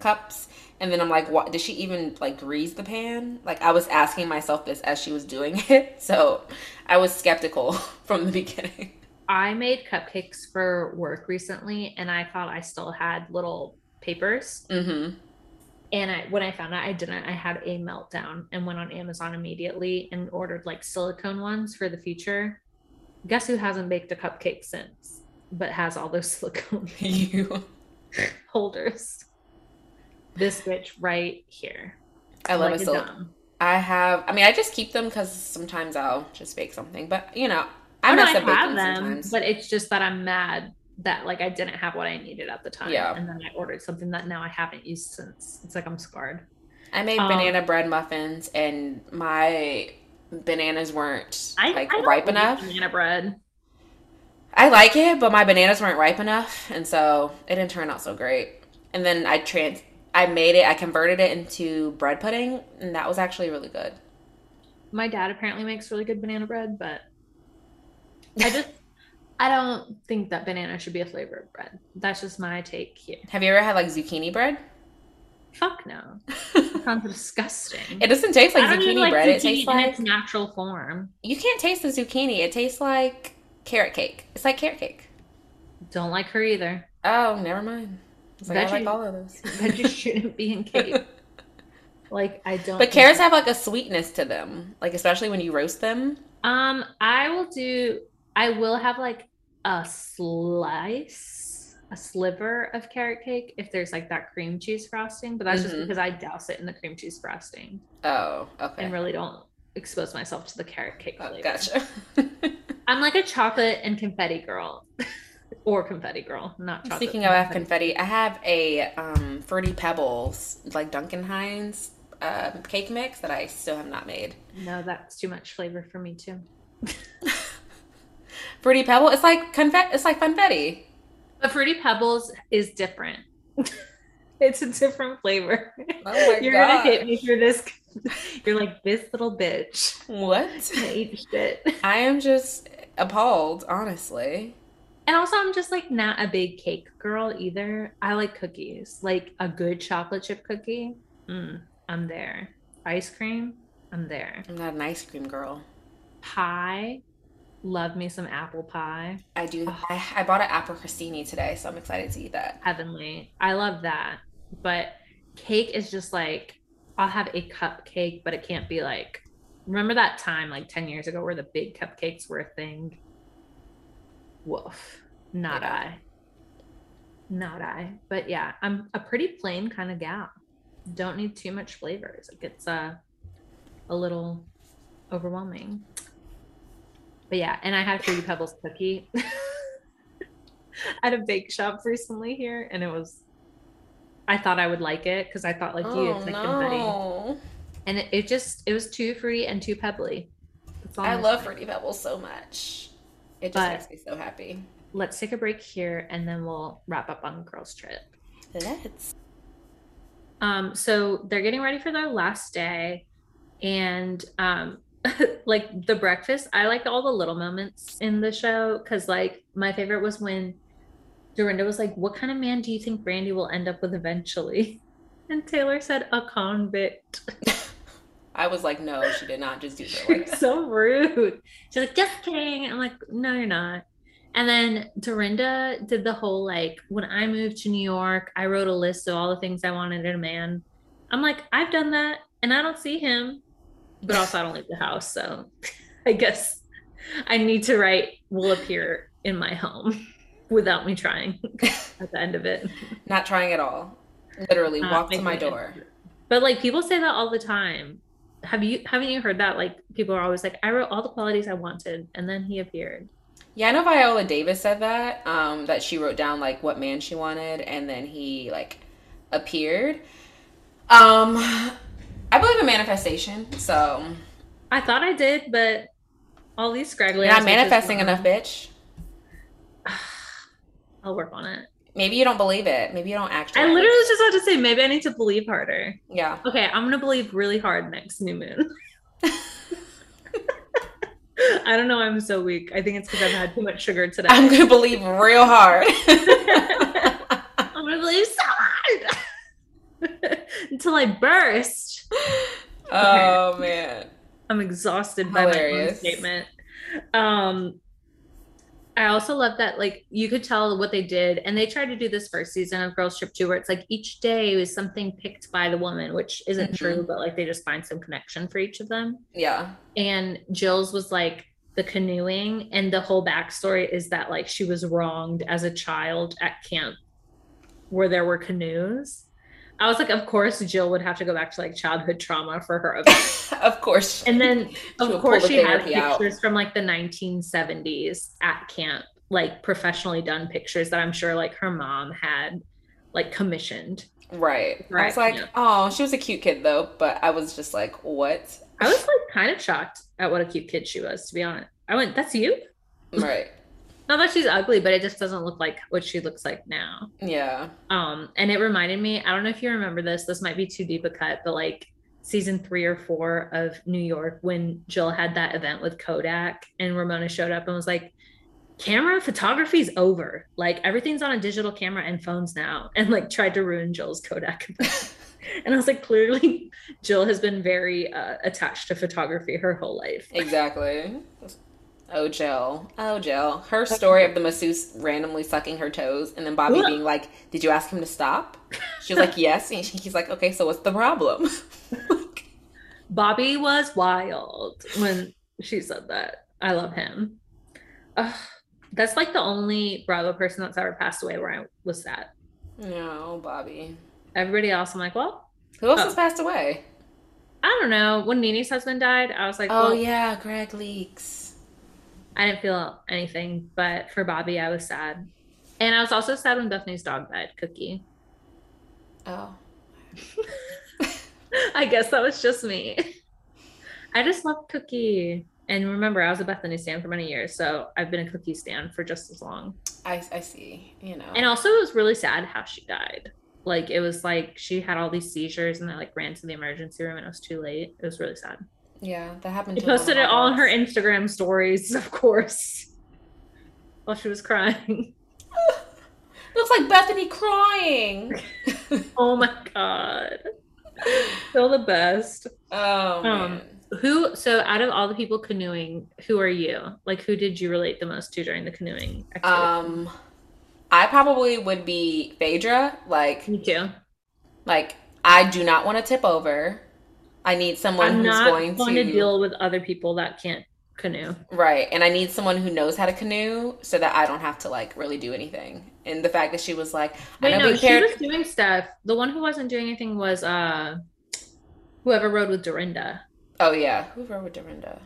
cups. And then I'm like, what? Did she even like grease the pan? Like I was asking myself this as she was doing it, so I was skeptical from the beginning. I made cupcakes for work recently and I thought I still had little papers. Mm-hmm. And I when I found out I didn't, I had a meltdown and went on Amazon immediately and ordered like silicone ones for the future. Guess who hasn't baked a cupcake since, but has all those silicone you. holders? This bitch right here. I love Like it a so. I have. I mean, I just keep them because sometimes I'll just bake something. But you know, I Oh, no, mess I up have baking them, sometimes. but it's just that I'm mad that like I didn't have what I needed at the time. Yeah. And then I ordered something that now I haven't used since. It's like I'm scarred. I made um, banana bread muffins, and my bananas weren't I like I ripe enough. Banana bread. I like it, but my bananas weren't ripe enough, and so it didn't turn out so great. And then I trans, I made it. I converted it into bread pudding, and that was actually really good. My dad apparently makes really good banana bread, but I just I don't think that banana should be a flavor of bread. That's just my take here. Have you ever had like zucchini bread? Fuck no. it sounds disgusting. It doesn't taste like zucchini like bread. it tastes in like its natural form. you can't taste the zucchini. It tastes like carrot cake. It's like carrot cake. Don't like her either. Oh, never mind. It's like I Veggie- like all of those. That just shouldn't be in cake. Like I don't. But think- carrots have like a sweetness to them, like especially when you roast them. Um, I will do. I will have like a slice, a sliver of carrot cake if there's like that cream cheese frosting. But that's just Mhm. because I douse it in the cream cheese frosting Oh, okay. and really don't expose myself to the carrot cake Oh, flavor. gotcha. I'm like a chocolate and confetti girl, or confetti girl, not chocolate. Speaking of I have confetti, I have a um, Fruity Pebbles, like Duncan Hines uh, cake mix that I still have not made. No, that's too much flavor for me too. Fruity Pebble, it's like confetti. It's like confetti. But Fruity Pebbles is different. it's a different flavor. Oh my You're gonna God. hit me for this. You're like this little bitch. What? I eat shit. I am just appalled, honestly. And also, I'm just like not a big cake girl either. I like cookies, like a good chocolate chip cookie. Mm, I'm there. Ice cream, I'm there. I'm not an ice cream girl. Pie, love me some apple pie. I do. I, I bought an apple crostini today, so I'm excited to eat that. Heavenly. I love that. But cake is just like, I'll have a cupcake, but it can't be like, remember that time like 10 years ago where the big cupcakes were a thing? Woof. Not Yeah. I. Not I. But yeah, I'm a pretty plain kind of gal. Don't need too much flavors. It gets uh, a little overwhelming. But yeah, and I had a Fruity Pebbles cookie at a bake shop recently here, and it was. I thought I would like it because I thought like you, it's like confetti, Oh, and it, it just it was too fruity and too pebbly. I love. Fruity Pebbles so much. It just But- makes me so happy. Let's take a break here, and then we'll wrap up on girls trip. Let's. Um, so they're getting ready for their last day, and um, like the breakfast, I liked all the little moments in the show because, like, my favorite was when Dorinda was like, "What kind of man do you think Brandi will end up with eventually?" And Taylor said, "A convict." I was like, no, she did not just do that. Like that. so rude. She's like, just kidding. I'm like, no, you're not. And then Dorinda did the whole like, when I moved to New York, I wrote a list of all the things I wanted in a man. I'm like, I've done that and I don't see him, but also I don't leave the house. So I guess I need to write will appear in my home without me trying at the end of it. Not trying at all. Literally Not walk to my it. door. But like people say that all the time. Have you haven't you heard that? Like people are always like, I wrote all the qualities I wanted and then he appeared. Yeah, I know Viola Davis said that. Um, that she wrote down like what man she wanted, and then he like appeared. Um, I believe in manifestation, so I thought I did, but all these scraggly not manifesting enough, bitch. I'll work on it. Maybe you don't believe it. Maybe you don't actually. I literally was just about to say maybe I need to believe harder. Yeah. Okay, I'm gonna believe really hard next new moon. I don't know. I'm so weak. I think it's because I've had too much sugar today. I'm gonna believe real hard. I'm gonna believe so hard until I burst. oh man. I'm exhausted by my own statement. Um, I also love that like you could tell what they did, and they tried to do this first season of Girls Trip 2, where it's like each day was something picked by the woman, which isn't Mhm. true, but like they just find some connection for each of them. Yeah. And Jill's was like the canoeing, and the whole backstory is that like she was wronged as a child at camp where there were canoes. I was like, of course, Jill would have to go back to like childhood trauma for her of course. And then, of course, the she had therapy out. pictures from like the 1970s at camp, like professionally done pictures that I'm sure like her mom had like commissioned. Right. I Right, was like, yeah. oh, she was a cute kid though, but I was just like, what? I was like kind of shocked at what a cute kid she was, to be honest. I went, that's you? Right. Not that she's ugly, but it just doesn't look like what she looks like now. Yeah. Um, and it reminded me, I don't know if you remember this, this might be too deep a cut, but like season three or four of New York when Jill had that event with Kodak and Ramona showed up and was like, camera photography's over. Like everything's on a digital camera and phones now, and like tried to ruin Jill's Kodak. and I was like, clearly Jill has been very uh, attached to photography her whole life. Exactly. Oh, Jill. Oh, Jill. Her story of the masseuse randomly sucking her toes and then Bobby being like, Did you ask him to stop? She was like, Yes. And he's like, Okay, so what's the problem? Bobby was wild when she said that. I love him. Ugh, that's like the only Bravo person that's ever passed away where I was sad. no, Bobby. Everybody else, I'm like, well, Who else Oh. has passed away? I don't know. When NeNe's husband died, I was like, Oh, well, yeah, Gregg Leakes. I didn't feel anything. But for Bobby, I was sad. And I was also sad when Bethany's dog died, Cookie. Oh. I guess that was just me. I just love Cookie. And remember, I was a Bethany stan for many years, so I've been a Cookie stan for just as long. I, I see. You know. And also, it was really sad how she died. Like, it was like she had all these seizures and I like ran to the emergency room and it was too late. It was really sad. Yeah, that happened She posted it all on her. Instagram stories, of course, while she was crying. Looks like Bethany crying. oh my God. Still the best. oh, man. Um, Who, so out of all the people canoeing, who are you? Like, who did you relate the most to during the canoeing? expedition? Um, I probably would be Phaedra. Like, Me too. like I do not want to tip over. I need someone I'm who's not going, going to, to deal with other people that can't canoe. right, and I need someone who knows how to canoe so that I don't have to like really do anything. And the fact that she was like, I Wait, know no, she paired. was doing stuff. The one who wasn't doing anything was uh whoever rode with Dorinda. Oh yeah, who rode with Dorinda?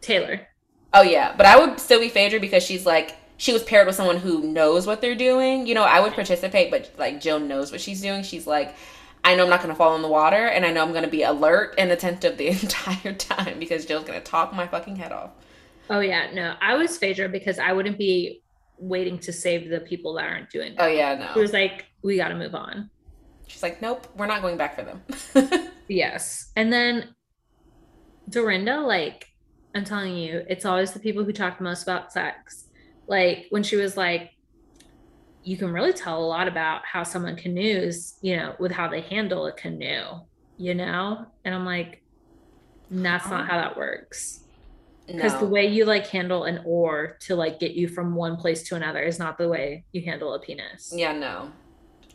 Taylor. Oh yeah, but I would still be Phaedra because she's like she was paired with someone who knows what they're doing. You know, I would participate, but like Jill knows what she's doing. She's like, I know I'm not gonna fall in the water, and I know I'm gonna be alert and attentive the entire time because Jill's gonna talk my fucking head off. Oh yeah, no. I was Phaedra because I wouldn't be waiting to save the people that aren't doing Oh well. yeah, She no. was like, we gotta move on. She's like, nope, we're not going back for them. yes. And then Dorinda, like, I'm telling you, it's always the people who talk the most about sex. Like when she was like, you can really tell a lot about how someone canoes, you know, with how they handle a canoe, you know? And I'm like, that's not oh. how that works. Because no. the way you like handle an oar to like get you from one place to another is not the way you handle a penis. Yeah, no.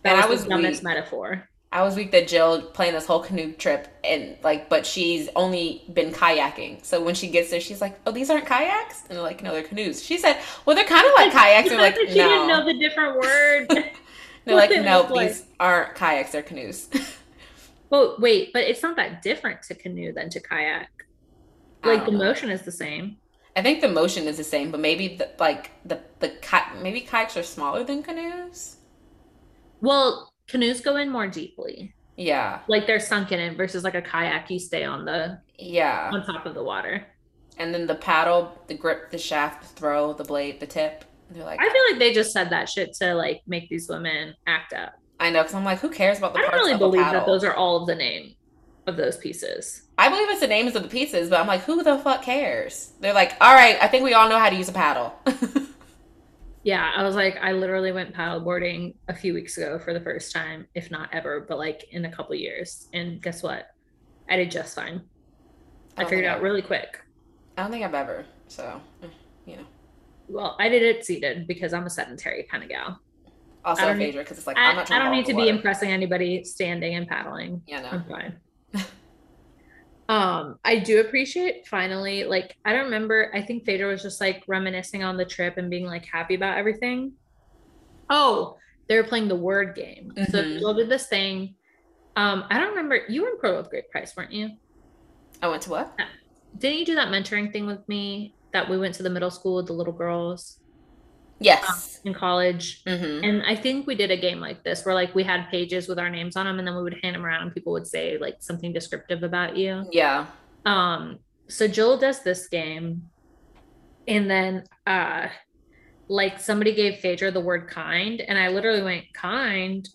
That and was I was the dumbest weak. metaphor. I was weak that Jill planned this whole canoe trip and like, but she's only been kayaking. So when she gets there, she's like, "Oh, these aren't kayaks," and they're like, "No, they're canoes." She said, "Well, they're kind of like kayaks." And like, "No." She didn't know the different word. they're like, "No, these aren't kayaks; they're canoes." well, wait, but it's not that different to canoe than to kayak. Like the know. motion is the same. I think the motion is the same, but maybe the, like the the maybe kayaks are smaller than canoes. Well, canoes go in more deeply. Yeah. Like they're sunken in versus like a kayak, you stay on the yeah on top of the water. And then the paddle, the grip, the shaft, the throw, the blade, the tip. They're like I feel like they just said that shit to like make these women act up. I know, because I'm like, who cares about the? I don't really believe that those are all of the name of those pieces. I believe it's the names of the pieces, but I'm like, who the fuck cares? They're like, all right, I think we all know how to use a paddle. yeah, I was like, I literally went paddleboarding a few weeks ago for the first time, if not ever, but like in a couple years. And guess what? I did just fine. I, I figured out really quick. I don't think I've ever. So, mm, you know. Well, I did it seated because I'm a sedentary kind of gal. Also, a Phaedra, because it's like I, am not. I don't need to water. be impressing anybody standing and paddling. Yeah, no, I'm fine. Um i do appreciate finally like i don't remember i think Phaedra was just like reminiscing on the trip and being like happy about everything. Oh they were playing the word game. Mm-hmm. so Jill did this thing. Um i don't remember you were in pro with great price weren't you? I went to what? Didn't you do that mentoring thing with me that we went to the middle school with the little girls Yes. Um, in college. Mm-hmm. And I think we did a game like this where like we had pages with our names on them and then we would hand them around and people would say like something descriptive about you. Yeah. Um so Jill does this game and then uh like somebody gave Phaedra the word kind and I literally went kind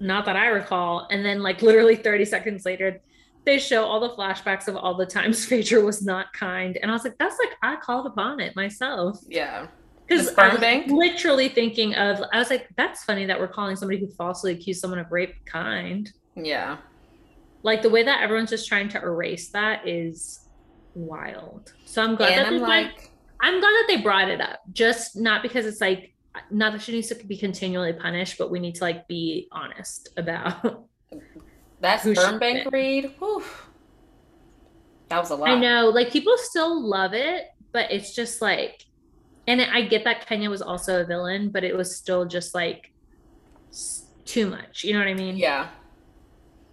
not that I recall and then like literally 30 seconds later they show all the flashbacks of all the times Phaedra was not kind and I was like that's like I called upon it myself. Yeah because I was bank? literally thinking of, I was like, that's funny that we're calling somebody who falsely accused someone of rape kind. Yeah. Like the way that everyone's just trying to erase that is wild. So I'm glad and that I'm like, like, I'm glad that they brought it up. Just not because it's like, not that she needs to be continually punished, but we need to like be honest about. That's Burbank read. Whew. That was a lot. I know, like people still love it, but it's just like and I get that Kenya was also a villain, but it was still just like too much. You know what I mean? Yeah.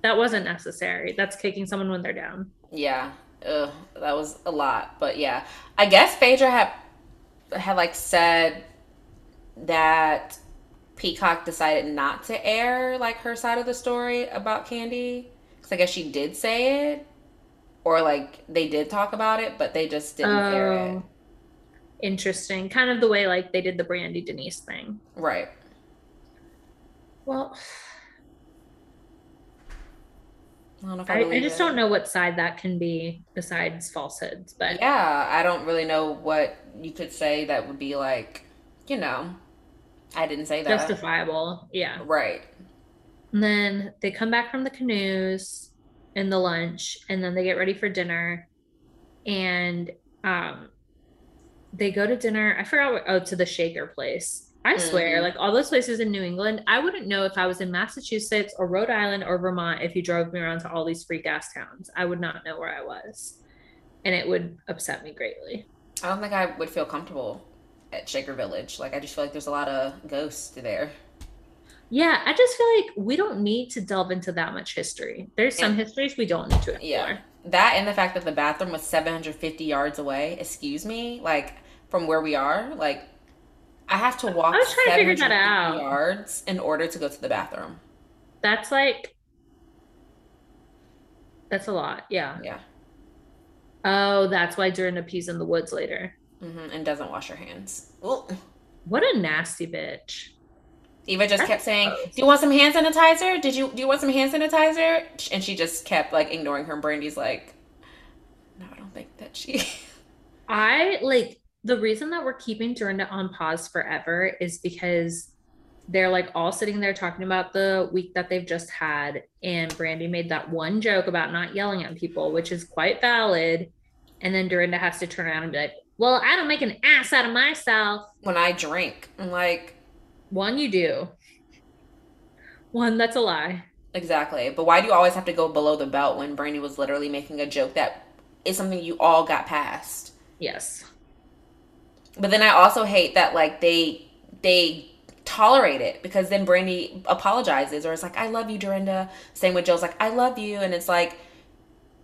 That wasn't necessary. That's kicking someone when they're down. Yeah. Ugh, that was a lot. But yeah. I guess Phaedra had had like said that Peacock decided not to air like her side of the story about Kandi Cause I guess she did say it. Or like they did talk about it, but they just didn't oh. air it oh. Interesting. Kind of the way like they did the Brandi Denise thing. Right. Well, I, I, I, just it. don't know what side that can be besides falsehoods. But yeah, I don't really know what you could say that would be like, you know, I didn't say that. Justifiable. Yeah. Right. And then they come back from the canoes and the lunch, and then they get ready for dinner. And um, they go to dinner. I forgot oh, to the Shaker place. I mm-hmm. swear, like all those places in New England, I wouldn't know if I was in Massachusetts or Rhode Island or Vermont if you drove me around to all these freak ass towns. I would not know where I was. And it would upset me greatly. I don't think I would feel comfortable at Shaker Village. Like, I just feel like there's a lot of ghosts there. Yeah, I just feel like we don't need to delve into that much history. There's some and, histories we don't need to explore. Yeah. That and the fact that the bathroom was 750 yards away, excuse me, like from where we are, like I have to walk I was trying to figure that out. yards in order to go to the bathroom. That's like that's a lot. Yeah. Yeah. Oh, that's why Dorinda pees in the woods later. Mm-hmm, and doesn't wash her hands. Ooh. What a nasty bitch. Eva just kept saying, "Do you want some hand sanitizer? Did you do you want some hand sanitizer?" And she just kept like ignoring her. And Brandi's like, "No, I don't think that she." I like the reason that we're keeping Dorinda on pause forever is because they're like all sitting there talking about the week that they've just had, and Brandi made that one joke about not yelling at people, which is quite valid. And then Dorinda has to turn around and be like, "Well, I don't make an ass out of myself when I drink." I'm like, one, you do. One, that's a lie. Exactly. But why do you always have to go below the belt when Brandi was literally making a joke that is something you all got past? Yes. But then I also hate that like they they tolerate it because then Brandi apologizes or it's like I love you Dorinda. Same with Jill's like I love you and it's like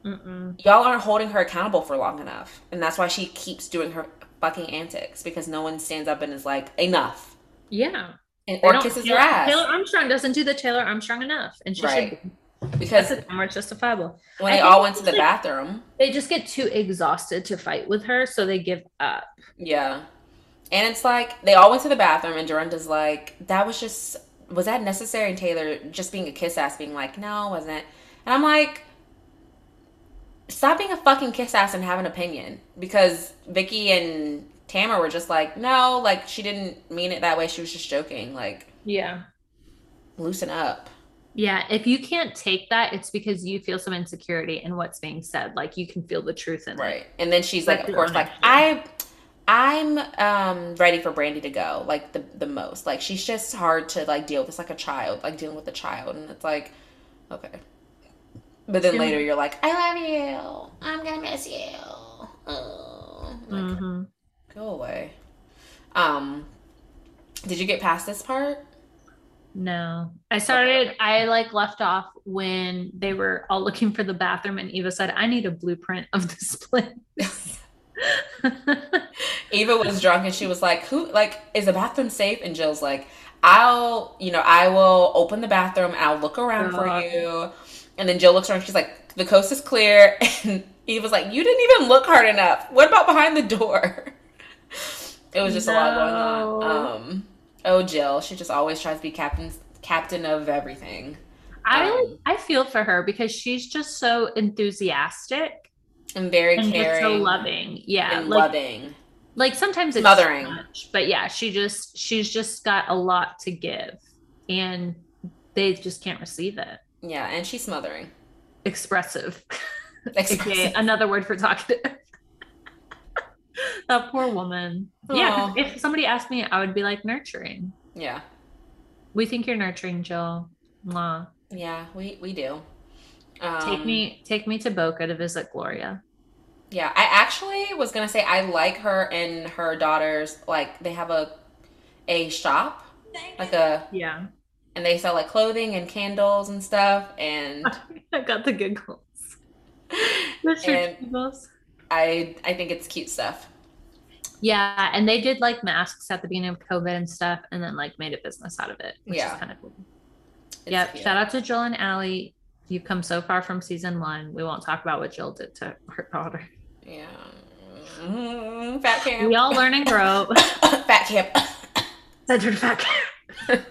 Mm-mm. y'all aren't holding her accountable for long enough and that's why she keeps doing her fucking antics because no one stands up and is like enough. Yeah. And, or kisses her ass. Taylor Armstrong doesn't do the Taylor Armstrong enough, and she right. should. Because That's more justifiable. When they all went to the like, bathroom, they just get too exhausted to fight with her, so they give up. Yeah, and it's like they all went to the bathroom, and Dorinda's like, "That was just was that necessary?" And Taylor just being a kiss ass, being like, "No, wasn't." And I'm like, stop being a fucking kiss ass and have an opinion because Vicki and Tamra were just like, no, like she didn't mean it that way. She was just joking. Like, yeah, loosen up. Yeah, if you can't take that, it's because you feel some insecurity in what's being said. Like you can feel the truth in right. it. Right. And then she's like, of course, like I I'm um ready for Brandi to go, like the the most. Like she's just hard to like deal with. It's like a child, like dealing with a child. And it's like, okay. But then later you're like, I love you. I'm gonna miss you. Oh. Like, mm-hmm. Go away. Um, did you get past this part? No. I started, I like left off when they were all looking for the bathroom and Eva said, I need a blueprint of this place. Eva was drunk and she was like, Who like is the bathroom safe? And Jill's like, I'll, you know, I will open the bathroom, I'll look around for you. And then Jill looks around, she's like, the coast is clear. And Eva's like, You didn't even look hard enough. What about behind the door? It was just no. a lot going on. Um, oh, Jill, she just always tries to be captain captain of everything. I um, I feel for her because she's just so enthusiastic and very and caring, so loving. Yeah, like, loving. Like sometimes it's mothering, much, but yeah, she just she's just got a lot to give, and they just can't receive it. Yeah, and she's smothering. Expressive. Expressive. okay, another word for talkative. that poor woman. Yeah, if somebody asked me, I would be like nurturing. Yeah. We think you're nurturing, Jill. Mwah. Yeah, we we do. Um, take me take me to Boca to visit Gloria. Yeah, I actually was gonna say I like her and her daughters. Like they have a a shop, like a yeah, and they sell like clothing and candles and stuff. And I got the giggles. The giggles. I I think it's cute stuff. Yeah, and they did like masks at the beginning of COVID and stuff, and then like made a business out of it, which yeah. is kind of cool. It's yep. Cute. Shout out to Jill and Allie. You've come so far from season one. We won't talk about what Jill did to her daughter. Yeah. Mm, fat camp. We all learn and grow. fat camp. Centered fat camp.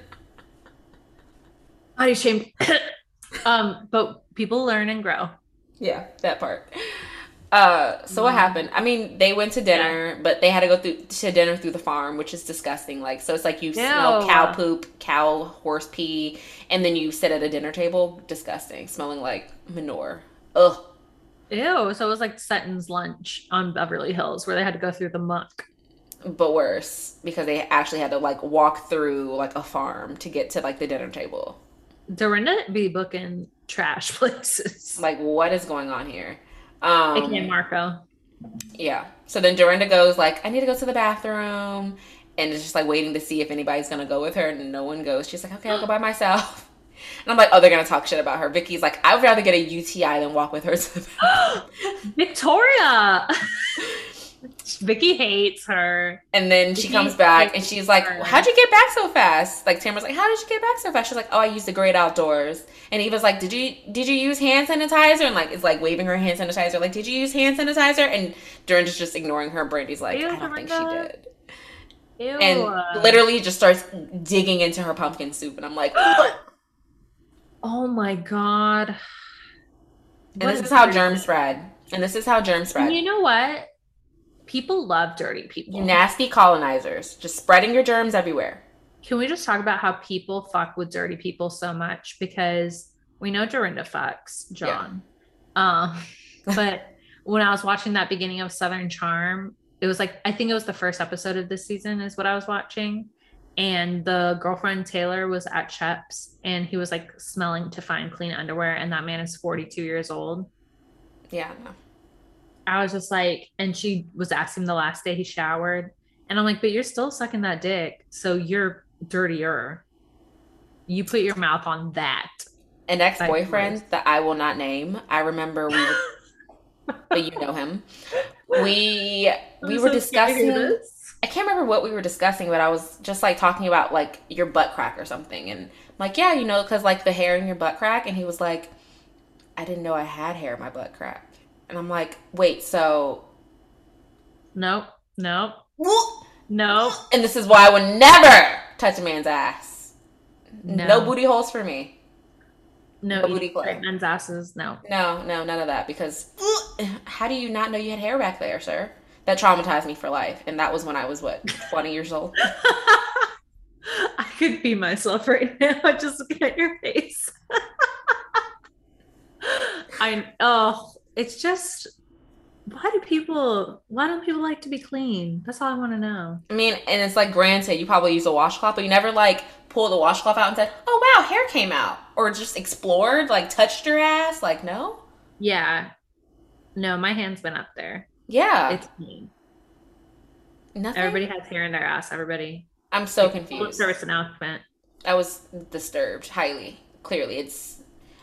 Body shame. um, but people learn and grow. Yeah, that part. Uh, so what mm-hmm. happened? I mean, they went to dinner, yeah. but they had to go through to dinner through the farm, which is disgusting. Like, so it's like you Ew. smell cow poop, cow horse pee, and then you sit at a dinner table, disgusting, smelling like manure. Ugh. Ew. So it was like Sutton's lunch on Beverly Hills, where they had to go through the muck. But worse, because they actually had to like walk through like a farm to get to like the dinner table. Dorinda be booking trash places. Like, what is going on here? Um, AKA Marco. Yeah. So then Dorinda goes like, I need to go to the bathroom, and it's just like waiting to see if anybody's gonna go with her, and no one goes. She's like, okay, I'll go by myself. And I'm like, oh, they're gonna talk shit about her. Vicki's like, I would rather get a UTI than walk with her to the Victoria. Vicki hates her. And then she comes back and she's like, well, How'd you get back so fast? Like Tamra's like, How did you get back so fast? She's like, Oh, I used the great outdoors. And Eva's like, Did you did you use hand sanitizer? And like it's like waving her hand sanitizer, like, Did you use hand sanitizer? And Dorinda's just ignoring her. Brandi's like, I don't oh think she did. Ew. and literally just starts digging into her pumpkin soup, and I'm like, oh my god. and What this a is how germs spread, and this is how germs spread. And you know what? People love dirty people. You nasty colonizers, just spreading your germs everywhere. Can we just talk about how people fuck with dirty people so much? Because we know Dorinda fucks John. Um, but when I was watching that beginning of Southern Charm, it was like I think it was the first episode of this season is what I was watching. And the girlfriend Taylor was at Shep's and he was like smelling to find clean underwear, and that man is 42 years old. Yeah, no. I was just like, and she was asking the last day he showered. And I'm like, but you're still sucking that dick. So you're dirtier. You put your mouth on that. An ex-boyfriend that I will not name. I remember we, were, but you know him. We we were discussing. I can't remember what we were discussing, but I was just like talking about like your butt crack or something, and I'm like, yeah, you know, because like the hair in your butt crack, and he was like, I didn't know I had hair in my butt crack, and I'm like, wait, so, Nope. Nope. Nope. and this is why I would never touch a man's ass. No, No. booty holes for me. No. No booty clay. men's asses. No. No, no, none of that. Because how do you not know you had hair back there, sir? That traumatized me for life, and that was when I was what, 20 years old. I could be myself right now just looking at your face. I oh, it's just why do people why don't people like to be clean? That's all I want to know. I mean, and it's like granted, you probably use a washcloth, but you never like pull the washcloth out and said, "Oh wow, hair came out," or just explored, like touched your ass. Like no, Yeah. No, my hand's been up there. yeah, It's clean. nothing. Everybody has hair in their ass. Everybody. I'm so confused. service announcement. I was disturbed highly. Clearly, it's.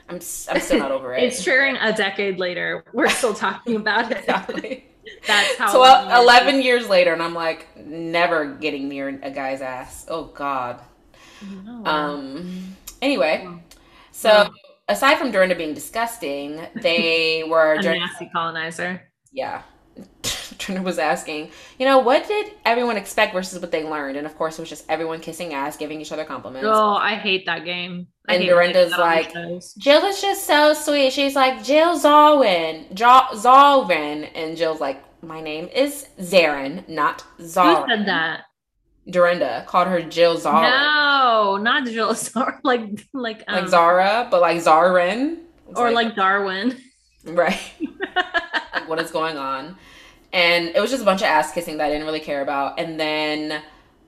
I'm. I'm still not over it. It's triggering a decade later. We're still talking about it. Exactly. That's how. So long it is. 11 years later, and I'm like never getting near a guy's ass. Oh God. No. Um. Anyway, Wow. so Wow. aside from Dorinda being disgusting, they were a during, nasty colonizer. yeah. Dorinda was asking, you know, what did everyone expect versus what they learned? And of course, it was just everyone kissing ass, giving each other compliments. Oh, I hate that game. And hate when they do Dorinda's like- Jill is just so sweet. She's like Jill Zalwin, jo- Zalwin, and Jill's like, my name is Zarin, not who Zarin. said that? Dorinda called her Jill Zara. No, not Jill. Sorry, like like um, like Zara, but like Zarin. Or like Darwin. right. like what is going on? And it was just a bunch of ass kissing that I didn't really care about. And then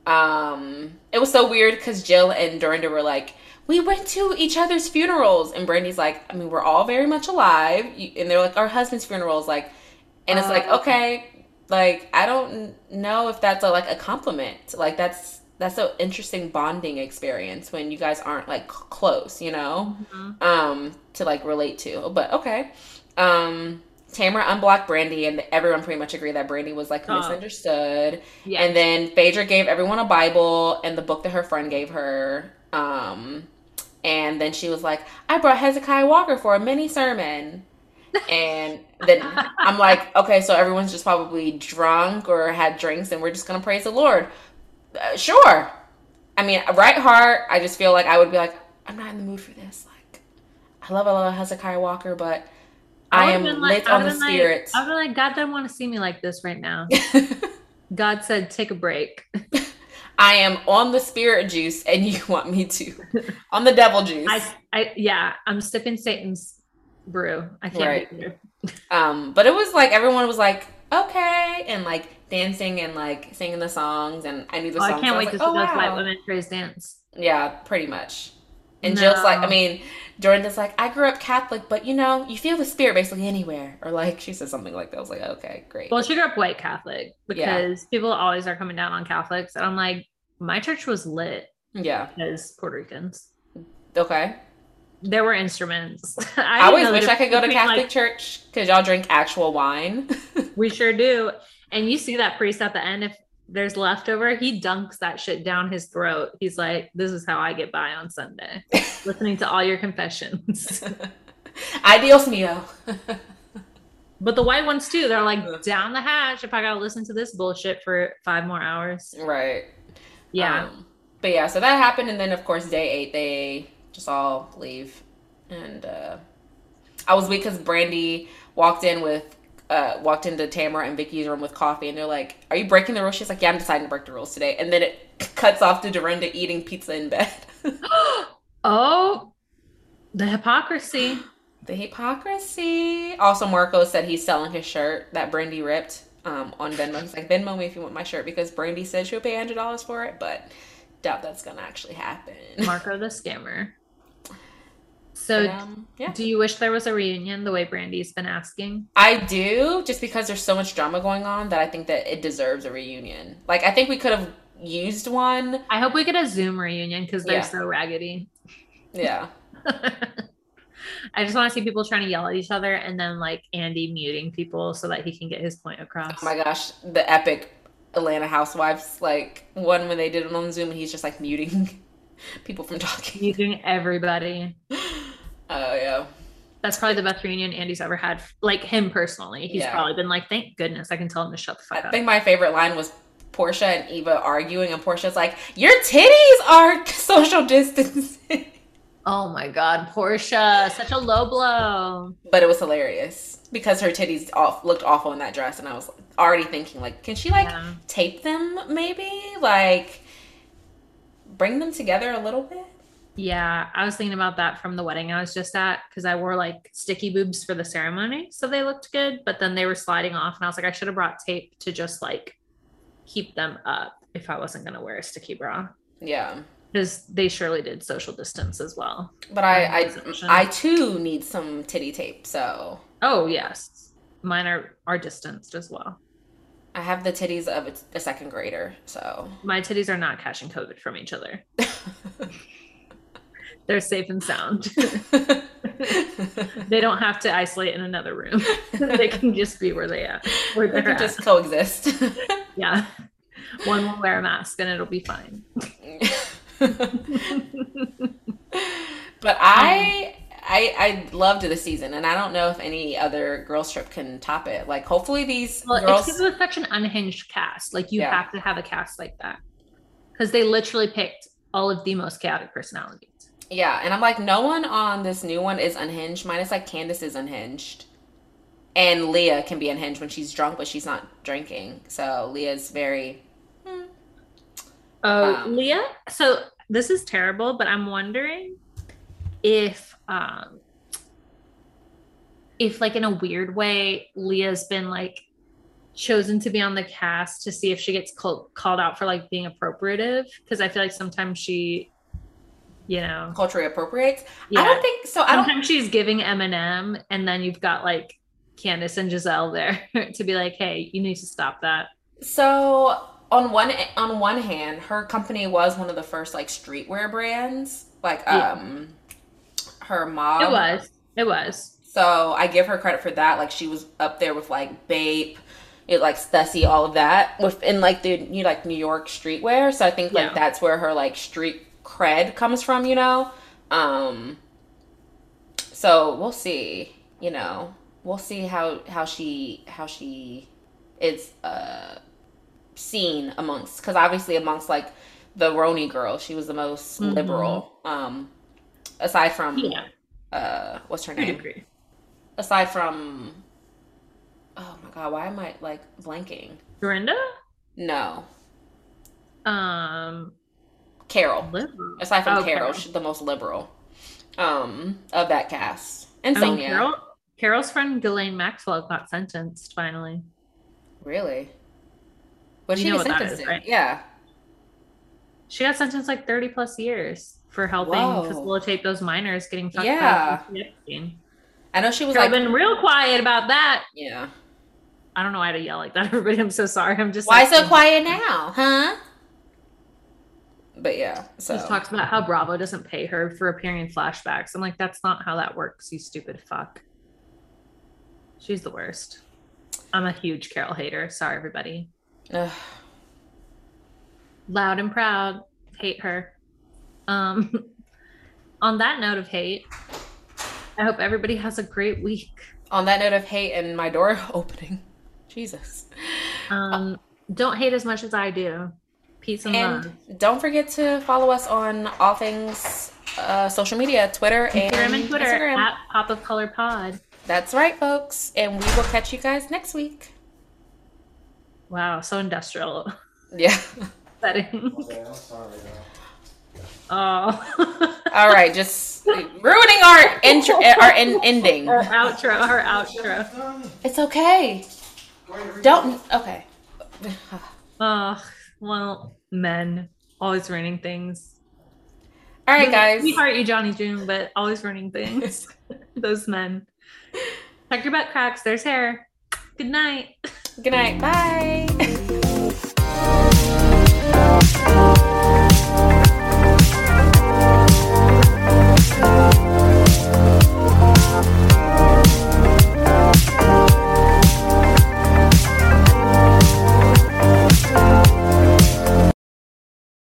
um it was so weird because Jill and Dorinda were like, we went to each other's funerals, and Brandi's like, I mean, we're all very much alive, and they're like, our husband's funerals, like, and it's like, Oh. okay, like I don't know if that's a, like a compliment, like that's that's an interesting bonding experience when you guys aren't like close, you know Mhm. um to like relate to but okay um Tamra unblocked Brandi and everyone pretty much agreed that Brandi was like Oh. misunderstood Yeah. and then phaedra gave everyone a bible and the book that her friend gave her um and then she was like i brought hezekiah walker for a mini sermon. And then i'm like okay so everyone's just probably drunk or had drinks and we're just gonna praise the lord. Uh, sure. I mean right heart i just feel like i would be like i'm not in the mood for this. Like i love i love hezekiah walker but i, would've am like- lit I on the would've like- spirits. I was like, God doesn't want to see me like this right now. God said, take a break. i am on the spirit juice and you want me to on the devil juice I, I, yeah, I'm sipping Satan's brew. I can't Right. Um, but it was like everyone was like, okay, and like dancing and like singing the songs, and I knew the Oh, songs. I can't so wait was to like, see oh, those white wow. women praise dance. Yeah, pretty much. And Jill's like, I No. mean, Dorinda's like, I grew up Catholic, but you know, you feel the spirit basically anywhere. Or like she said something like that. I was like, okay, great. Well, she grew up white Catholic because people always are coming down on Catholics. And I'm like, my church was lit yeah. as Puerto Ricans. Okay. There were instruments. I, I, always wish I could go to Catholic between, church because y'all drink actual wine. we sure do. And you see that priest at the end, if there's leftover, he dunks that shit down his throat. He's like, this is how I get by on Sunday, listening to all your confessions. Ideals mio. but the white ones too, they're like, down the hatch if I gotta listen to this bullshit for five more hours. right. Yeah. Um, but yeah, so that happened, and then of course day eight they just all leave, and uh, I was weak because Brandi walked in with. Uh, walked into Tamra and Vicki's room with coffee, and they're like, "Are you breaking the rules?" She's like, "Yeah, I'm deciding to break the rules today." And then it cuts off to Dorinda eating pizza in bed. oh, the hypocrisy. The hypocrisy. Also, Marco said he's selling his shirt that Brandi ripped um, on Venmo. He's like, Venmo me if you want my shirt because Brandi said she'll pay hundred dollars for it, but doubt that's gonna actually happen. Marco the scammer. So, Um, yeah, do you wish there was a reunion the way Brandi's been asking? I do just because there's so much drama going on that I think that it deserves a reunion. Like, I think we could have used one. I hope we get a Zoom reunion because they're Yeah. so raggedy. Yeah, I just want to see people trying to yell at each other and then like Andy muting people so that he can get his point across. Oh my gosh, the epic Atlanta Housewives like one when they did it on Zoom and he's just like muting people from talking. Muting everybody. Oh yeah. That's probably the best reunion Andy's ever had. Like him personally, he's Yeah. probably been like, "Thank goodness I can tell him to shut the fuck I up." I think my favorite line was Porsha and Eva arguing, and Porsha's like, "Your titties are social distancing," oh my god, Porsha, such a low blow. but it was hilarious because her titties off looked awful in that dress, and I was already thinking, like, can she like Yeah. tape them, maybe, like bring them together a little bit? Yeah, I was thinking about that from the wedding I was just at because I wore like sticky boobs for the ceremony, so they looked good, but then they were sliding off, and I was like, I should have brought tape to just like keep them up if I wasn't gonna wear a sticky bra Yeah, because they surely did social distance as well. but I, I, I too need some titty tape, so. Oh yes, mine are are distanced as well. I have the titties of a, a second grader, so My titties are not catching COVID from each other. They're safe and sound. they don't have to isolate in another room. they can just be where they are. Where they can at. just coexist. Yeah. One will wear a mask and it'll be fine. But I, um, I, I loved the season, and I don't know if any other girls trip can top it. Like, hopefully these Well, girls. it's because it such an unhinged cast. Like you Yeah. have to have a cast like that. Because they literally picked all of the most chaotic personalities. Yeah, and I'm like, no one on this new one is unhinged. Minus like Candiace is unhinged, and Leah can be unhinged when she's drunk, but she's not drinking. So Leah's very. Oh, Um, Leah. So this is terrible, but I'm wondering if, um, if like in a weird way, Leah's been like chosen to be on the cast to see if she gets called called out for like being appropriative. Because I feel like sometimes she, you know, culturally appropriates. yeah, I don't think so. I don't. sometimes she's giving Eminem, and then you've got like Candiace and Gizelle there to be like, hey, you need to stop that. So on one on one hand, her company was one of the first like streetwear brands, like Yeah. um, her mom. it was. It was. So I give her credit for that. Like she was up there with like Bape, it like Stussy, all of that within like the you know, like New York streetwear. So I think like Yeah. that's where her like street cred comes from, you know. Um so we'll see, you know. We'll see how how she how she is uh seen amongst cuz obviously amongst like the RHONY girl, she was the most Mhm. liberal um aside from Yeah, uh what's her name? aside from oh my god why am i like blanking Dorinda? no Um, carol liberal. aside from Oh, carol, Carol. she's the most liberal um of that cast and I mean, Sonja Carol, Carol's friend Ghislaine Maxwell got sentenced finally. really what You she know what that sentenced right? yeah She got sentenced like 30 plus years for helping Whoa. facilitate those minors getting fucked Yeah. up. i know she was Carol like been real quiet about that. yeah I don't know why to yell like that, everybody. I'm so sorry. I'm just why like, so quiet now huh but yeah so Just talks about how Bravo doesn't pay her for appearing in flashbacks. I'm like, that's not how that works, you stupid fuck. She's the worst. I'm a huge Carol hater. Sorry, everybody. Ugh. Loud and proud. Hate her. Um, on that note of hate, I hope everybody has a great week. on that note of hate and my door opening jesus Um, don't hate as much as I do. Peace and, And love. don't forget to follow us on all things uh, social media, Twitter and Instagram and Twitter Instagram. at Pop of Color Pod. That's right, folks. And we will catch you guys next week. Wow, so industrial Yeah. setting. Okay, I'm sorry, though. Oh. All right, just ruining our intro, eh, our en- ending. our outro, our outro. It's okay. Go ahead and read Don't. Okay. Oh, well, men always ruining things. All right, guys. We heart you, Johnny June, but always ruining things. Those men. Check your butt cracks. There's hair. Good night. Good night. Bye.